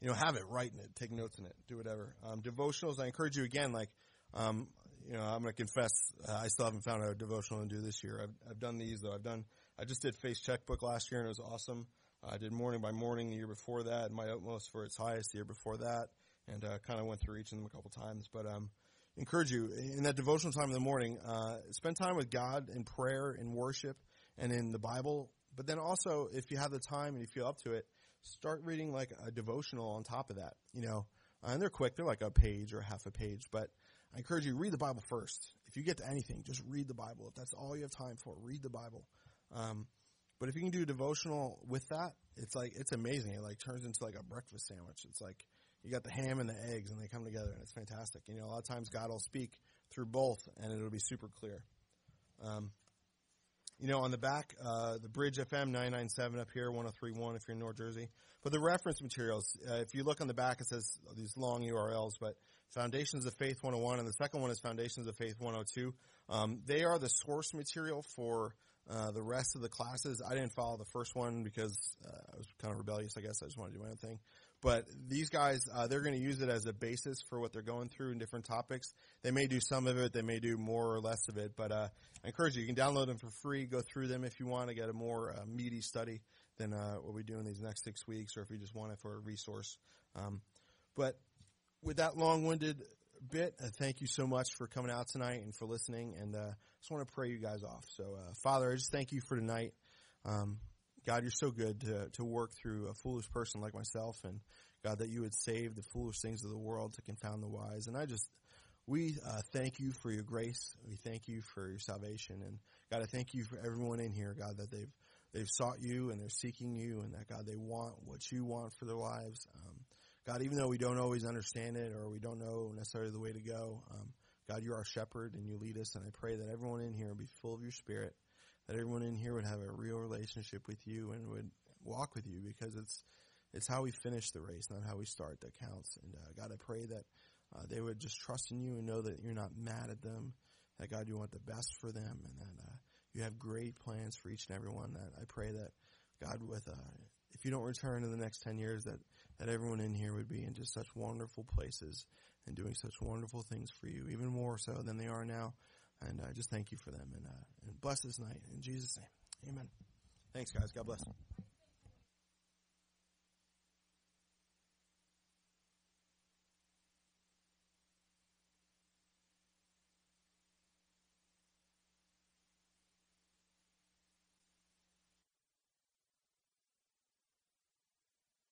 you know, have it, write in it, take notes in it, do whatever. Um, devotionals, I encourage you again. Like, um, you know, I'm going to confess, uh, I still haven't found a devotional to do this year. I've, I've done these though. I've done, I just did Faith's Checkbook last year and it was awesome. I did Morning by Morning the year before that, My Utmost for His highest the year before that, and uh, kind of went through each of them a couple times. But um, encourage you in that devotional time in the morning, uh, spend time with God in prayer, in worship, and in the Bible. But then also, if you have the time and you feel up to it, start reading like a devotional on top of that. You know, and they're quick; they're like a page or half a page. But I encourage you read the Bible first. If you get to anything, just read the Bible. If that's all you have time for, read the Bible. Um, but if you can do a devotional with that, it's like it's amazing. It like turns into like a breakfast sandwich. It's like you got the ham and the eggs and they come together and it's fantastic. You know, a lot of times God will speak through both and it'll be super clear. Um, you know, on the back, uh, the Bridge FM 997 up here, 1031 if you're in North Jersey. But the reference materials, uh, if you look on the back, it says these long URLs, but Foundations of Faith 101 and the second one is Foundations of Faith 102. Um, they are the source material for uh, the rest of the classes. I didn't follow the first one because uh, I was kind of rebellious, I guess. I just wanted to do my own thing. But these guys, uh, they're going to use it as a basis for what they're going through in different topics. They may do some of it, they may do more or less of it, but uh, I encourage you. You can download them for free, go through them if you want to get a more uh, meaty study than uh, what we do in these next six weeks, or if you just want it for a resource. Um, but with that long-winded bit, uh, thank you so much for coming out tonight and for listening. And uh, just want to pray you guys off. So, Father, I just thank you for tonight. Um, God, you're so good to, to work through a foolish person like myself, and God, that you would save the foolish things of the world to confound the wise. And I just, we uh, thank you for your grace. We thank you for your salvation, and God, I thank you for everyone in here, God, that they've they've sought you and they're seeking you, and that God, they want what you want for their lives. Um, God, even though we don't always understand it or we don't know necessarily the way to go, um, God, you're our shepherd and you lead us. And I pray that everyone in here be full of your spirit, that everyone in here would have a real relationship with you and would walk with you because it's, it's how we finish the race, not how we start that counts. And uh, God, I pray that uh, they would just trust in you and know that you're not mad at them, that God, you want the best for them, and that uh, you have great plans for each and every one. That I pray that God, with uh, if you don't return in the next ten years, that that everyone in here would be in just such wonderful places and doing such wonderful things for you, even more so than they are now. And I just thank you for them and, uh, and bless this night in Jesus' name. Amen. Thanks, guys. God bless.